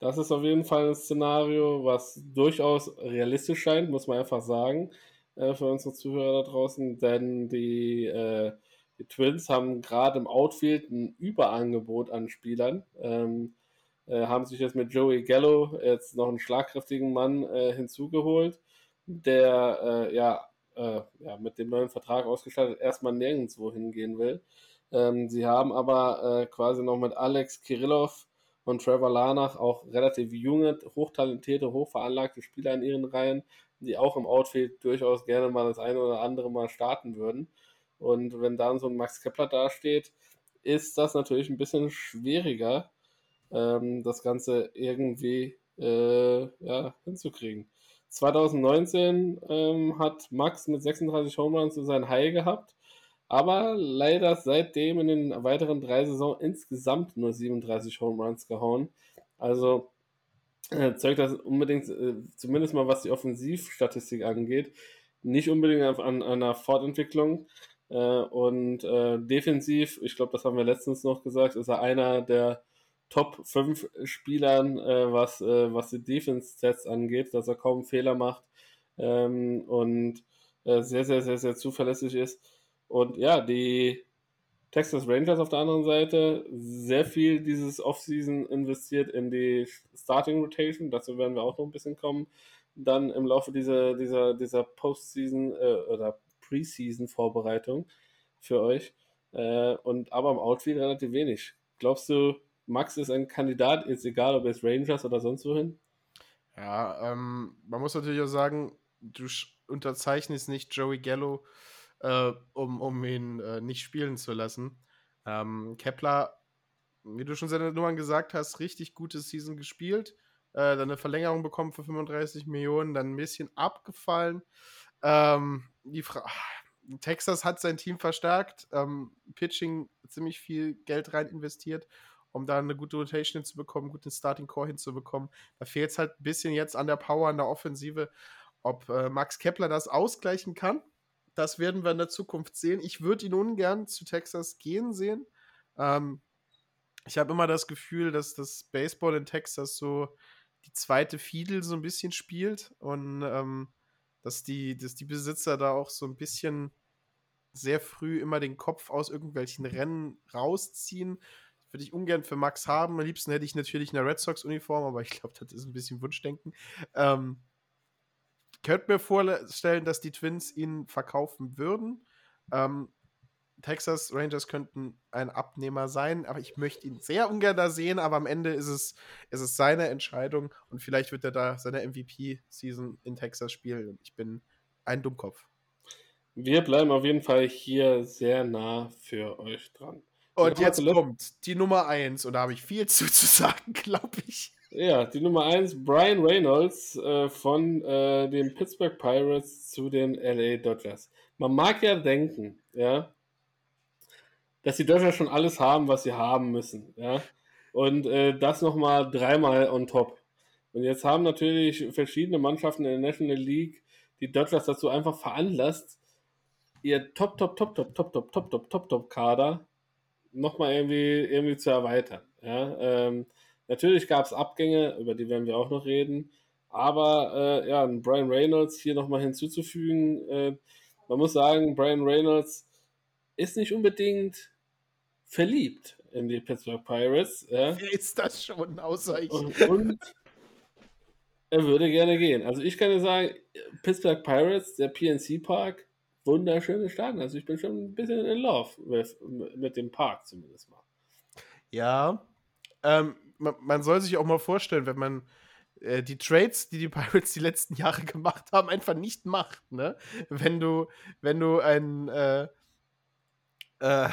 Das ist auf jeden Fall ein Szenario, was durchaus realistisch scheint, muss man einfach sagen, äh, für unsere Zuhörer da draußen, denn die, äh, die Twins haben gerade im Outfield ein Überangebot an Spielern. Ähm, äh, haben sich jetzt mit Joey Gallo jetzt noch einen schlagkräftigen Mann äh, hinzugeholt, der äh, ja, äh, ja mit dem neuen Vertrag ausgestattet erstmal nirgendwo hingehen will. Ähm, sie haben aber quasi noch mit Alex Kirillov und Trevor Lanach auch relativ junge, hochtalentierte, hochveranlagte Spieler in ihren Reihen, die auch im Outfield durchaus gerne mal das eine oder andere Mal starten würden. Und wenn dann so ein Max Kepler dasteht, ist das natürlich ein bisschen schwieriger, ähm, das Ganze irgendwie äh, ja, hinzukriegen. 2019 ähm, hat Max mit 36 Home Runs so sein High gehabt, aber leider seitdem in den weiteren drei Saisons insgesamt nur 37 Home Runs gehauen. Also äh, zeugt das unbedingt, äh, zumindest mal was die Offensivstatistik angeht, nicht unbedingt an, an einer Fortentwicklung. Äh, und äh, defensiv, ich glaube, das haben wir letztens noch gesagt, ist er einer der Top 5 Spielern, äh, was, äh, was die Defense-Stats angeht, dass er kaum Fehler macht ähm, und sehr, sehr, sehr, sehr zuverlässig ist. Und ja, die Texas Rangers auf der anderen Seite sehr viel dieses Offseason investiert in die Starting Rotation. Dazu werden wir auch noch ein bisschen kommen. Dann im Laufe dieser, dieser, dieser Postseason äh, oder Preseason-Vorbereitung für euch. Äh, und aber im Outfield relativ wenig. Glaubst du, Max ist ein Kandidat, ist egal, ob es Rangers oder sonst wohin? Ja, ähm, man muss natürlich auch sagen, du unterzeichnest nicht Joey Gallo, äh, um, um ihn äh, nicht spielen zu lassen. Ähm, Kepler, wie du schon seine Nummern gesagt hast, richtig gute Season gespielt. Äh, dann eine Verlängerung bekommen für 35 Millionen, dann ein bisschen abgefallen. Ähm, die Fra Texas hat sein Team verstärkt, ähm, Pitching ziemlich viel Geld rein investiert um da eine gute Rotation hinzubekommen, einen guten Starting Core hinzubekommen. Da fehlt es halt ein bisschen jetzt an der Power, an der Offensive. Ob äh, Max Kepler das ausgleichen kann, das werden wir in der Zukunft sehen. Ich würde ihn ungern zu Texas gehen sehen. Ähm, ich habe immer das Gefühl, dass das Baseball in Texas so die zweite Fiedel so ein bisschen spielt und ähm, dass, die, dass die Besitzer da auch so ein bisschen sehr früh immer den Kopf aus irgendwelchen Rennen rausziehen würde ich ungern für Max haben. Am liebsten hätte ich natürlich eine Red Sox-Uniform, aber ich glaube, das ist ein bisschen Wunschdenken. Ähm, könnte mir vorstellen, dass die Twins ihn verkaufen würden. Ähm, Texas Rangers könnten ein Abnehmer sein, aber ich möchte ihn sehr ungern da sehen. Aber am Ende ist es, ist es seine Entscheidung und vielleicht wird er da seine MVP-Season in Texas spielen. Ich bin ein Dummkopf. Wir bleiben auf jeden Fall hier sehr nah für euch dran. Und jetzt kommt die Nummer 1 und da habe ich viel zu, zu sagen, <laughs> glaube ich. Ja, die Nummer 1, Brian Reynolds äh, von äh, den Pittsburgh Pirates zu den LA Dodgers. Man mag ja denken, ja, dass die Dodgers schon alles haben, was sie haben müssen, ja. Und äh, das nochmal dreimal on top. Und jetzt haben natürlich verschiedene Mannschaften in der National League die Dodgers dazu einfach veranlasst, ihr Top, Top, Top, Top, Top, Top, Top, Top, Top, Top Kader nochmal irgendwie, irgendwie zu erweitern. Ja? Ähm, natürlich gab es Abgänge, über die werden wir auch noch reden. Aber äh, ja, Brian Reynolds hier nochmal hinzuzufügen, äh, man muss sagen, Brian Reynolds ist nicht unbedingt verliebt in die Pittsburgh Pirates. Ja? Wer ist das schon, außer ich? Und, und er würde gerne gehen. Also ich kann dir sagen, Pittsburgh Pirates, der PNC Park, wunderschöne Stadion. Also ich bin schon ein bisschen in love with, mit dem Park zumindest mal. Ja, ähm, man, man, soll sich auch mal vorstellen, wenn man äh, die Trades, die die Pirates die letzten Jahre <laughs> gemacht haben, einfach nicht macht, ne? Wenn du, wenn du ein äh, äh,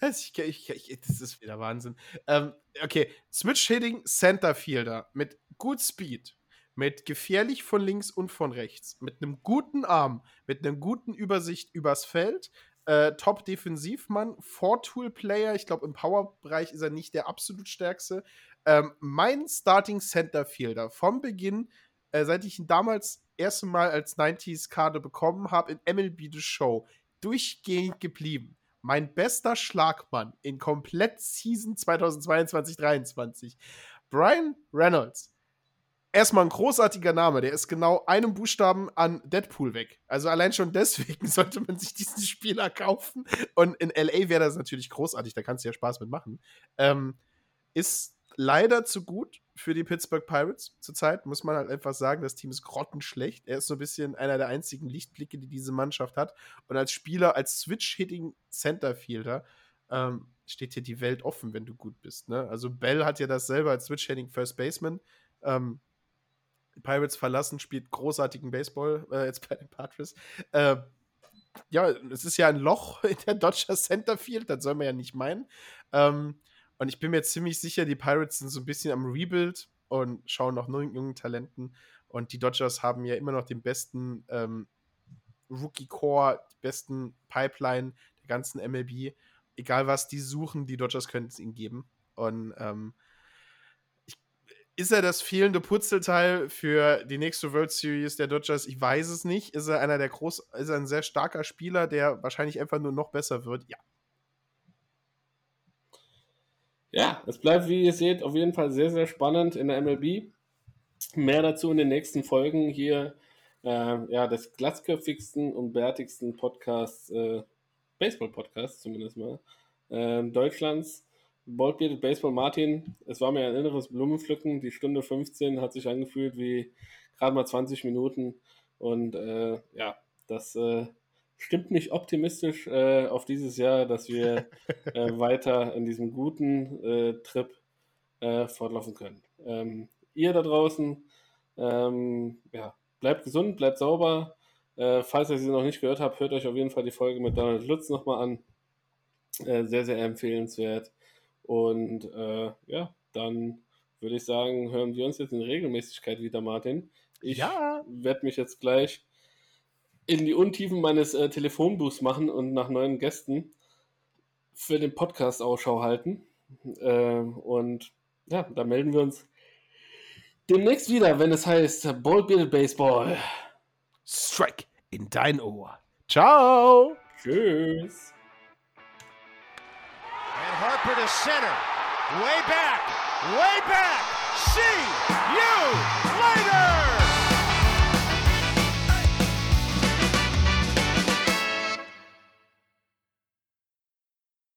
<laughs> ich, ich, ich, das ist wieder Wahnsinn. Ähm, okay, Switch Hitting Center Fielder mit gut Speed, mit gefährlich von links und von rechts, mit einem guten Arm, mit einer guten Übersicht übers Feld, äh, Top-Defensivmann, Four-Tool-Player, ich glaube im Power-Bereich ist er nicht der absolut stärkste. Ähm, mein Starting Center Fielder vom Beginn, äh, seit ich ihn damals erste Mal als 90s-Karte bekommen habe, in MLB The Show, durchgehend geblieben. mein bester Schlagmann in komplett Season 2022-23, Brian Reynolds. Erstmal ein großartiger Name, der ist genau einem Buchstaben an Deadpool weg. Also allein schon deswegen <laughs> sollte man sich diesen Spieler kaufen. Und in LA wäre das natürlich großartig, da kannst du ja Spaß mit machen. Ähm, ist leider zu gut für die Pittsburgh Pirates zurzeit, muss man halt einfach sagen. Das Team ist grottenschlecht. Er ist so ein bisschen einer der einzigen Lichtblicke, die diese Mannschaft hat. Und als Spieler, als Switch-Hitting Centerfielder, ähm, steht hier die Welt offen, wenn du gut bist. Ne? Also Bell hat ja das selber als Switch-Hitting First Baseman. Ähm, Pirates verlassen, spielt großartigen Baseball äh, jetzt bei den Padres. Äh, ja, es ist ja ein Loch <laughs> in der Dodger Centerfield, das soll man ja nicht meinen. Ähm, und ich bin mir ziemlich sicher, die Pirates sind so ein bisschen am Rebuild und schauen nach neuen jungen Talenten. Und die Dodgers haben ja immer noch den besten ähm, Rookie-Core, die besten Pipeline der ganzen MLB. Egal was die suchen, die Dodgers können es ihnen geben. Und ähm, ist er das fehlende Putzelteil für die nächste World Series der Dodgers? Ich weiß es nicht. Ist er einer der groß, ist er ein sehr starker Spieler, der wahrscheinlich einfach nur noch besser wird? Ja, Ja, es bleibt, wie ihr seht, auf jeden Fall sehr, sehr spannend in der MLB. Mehr dazu in den nächsten Folgen hier äh, ja, des glatzköpfigsten und bärtigsten Podcasts, äh, Baseball-Podcasts zumindest mal, äh, Deutschlands. Baldbearded Baseball Martin, es war mir ein inneres Blumenpflücken. Die Stunde 15 hat sich angefühlt wie gerade mal 20 Minuten. Und äh, ja, das äh, stimmt mich optimistisch äh, auf dieses Jahr, dass wir <laughs> äh, weiter in diesem guten äh, Trip äh, fortlaufen können. Ähm, ihr da draußen, ähm, ja, bleibt gesund, bleibt sauber. Falls ihr sie noch nicht gehört habt, hört euch auf jeden Fall die Folge mit Donald Lutz nochmal an. Sehr, sehr empfehlenswert. Und ja, dann würde ich sagen, hören wir uns jetzt in Regelmäßigkeit wieder, Martin. Ich ja. werde mich jetzt gleich in die Untiefen meines äh, Telefonbuchs machen und nach neuen Gästen für den Podcast Ausschau halten. Äh, und ja, da melden wir uns demnächst wieder, wenn es heißt Ballbill Baseball. Strike in dein Ohr. Ciao. Tschüss. Harper to center. Way back. Way back. See you.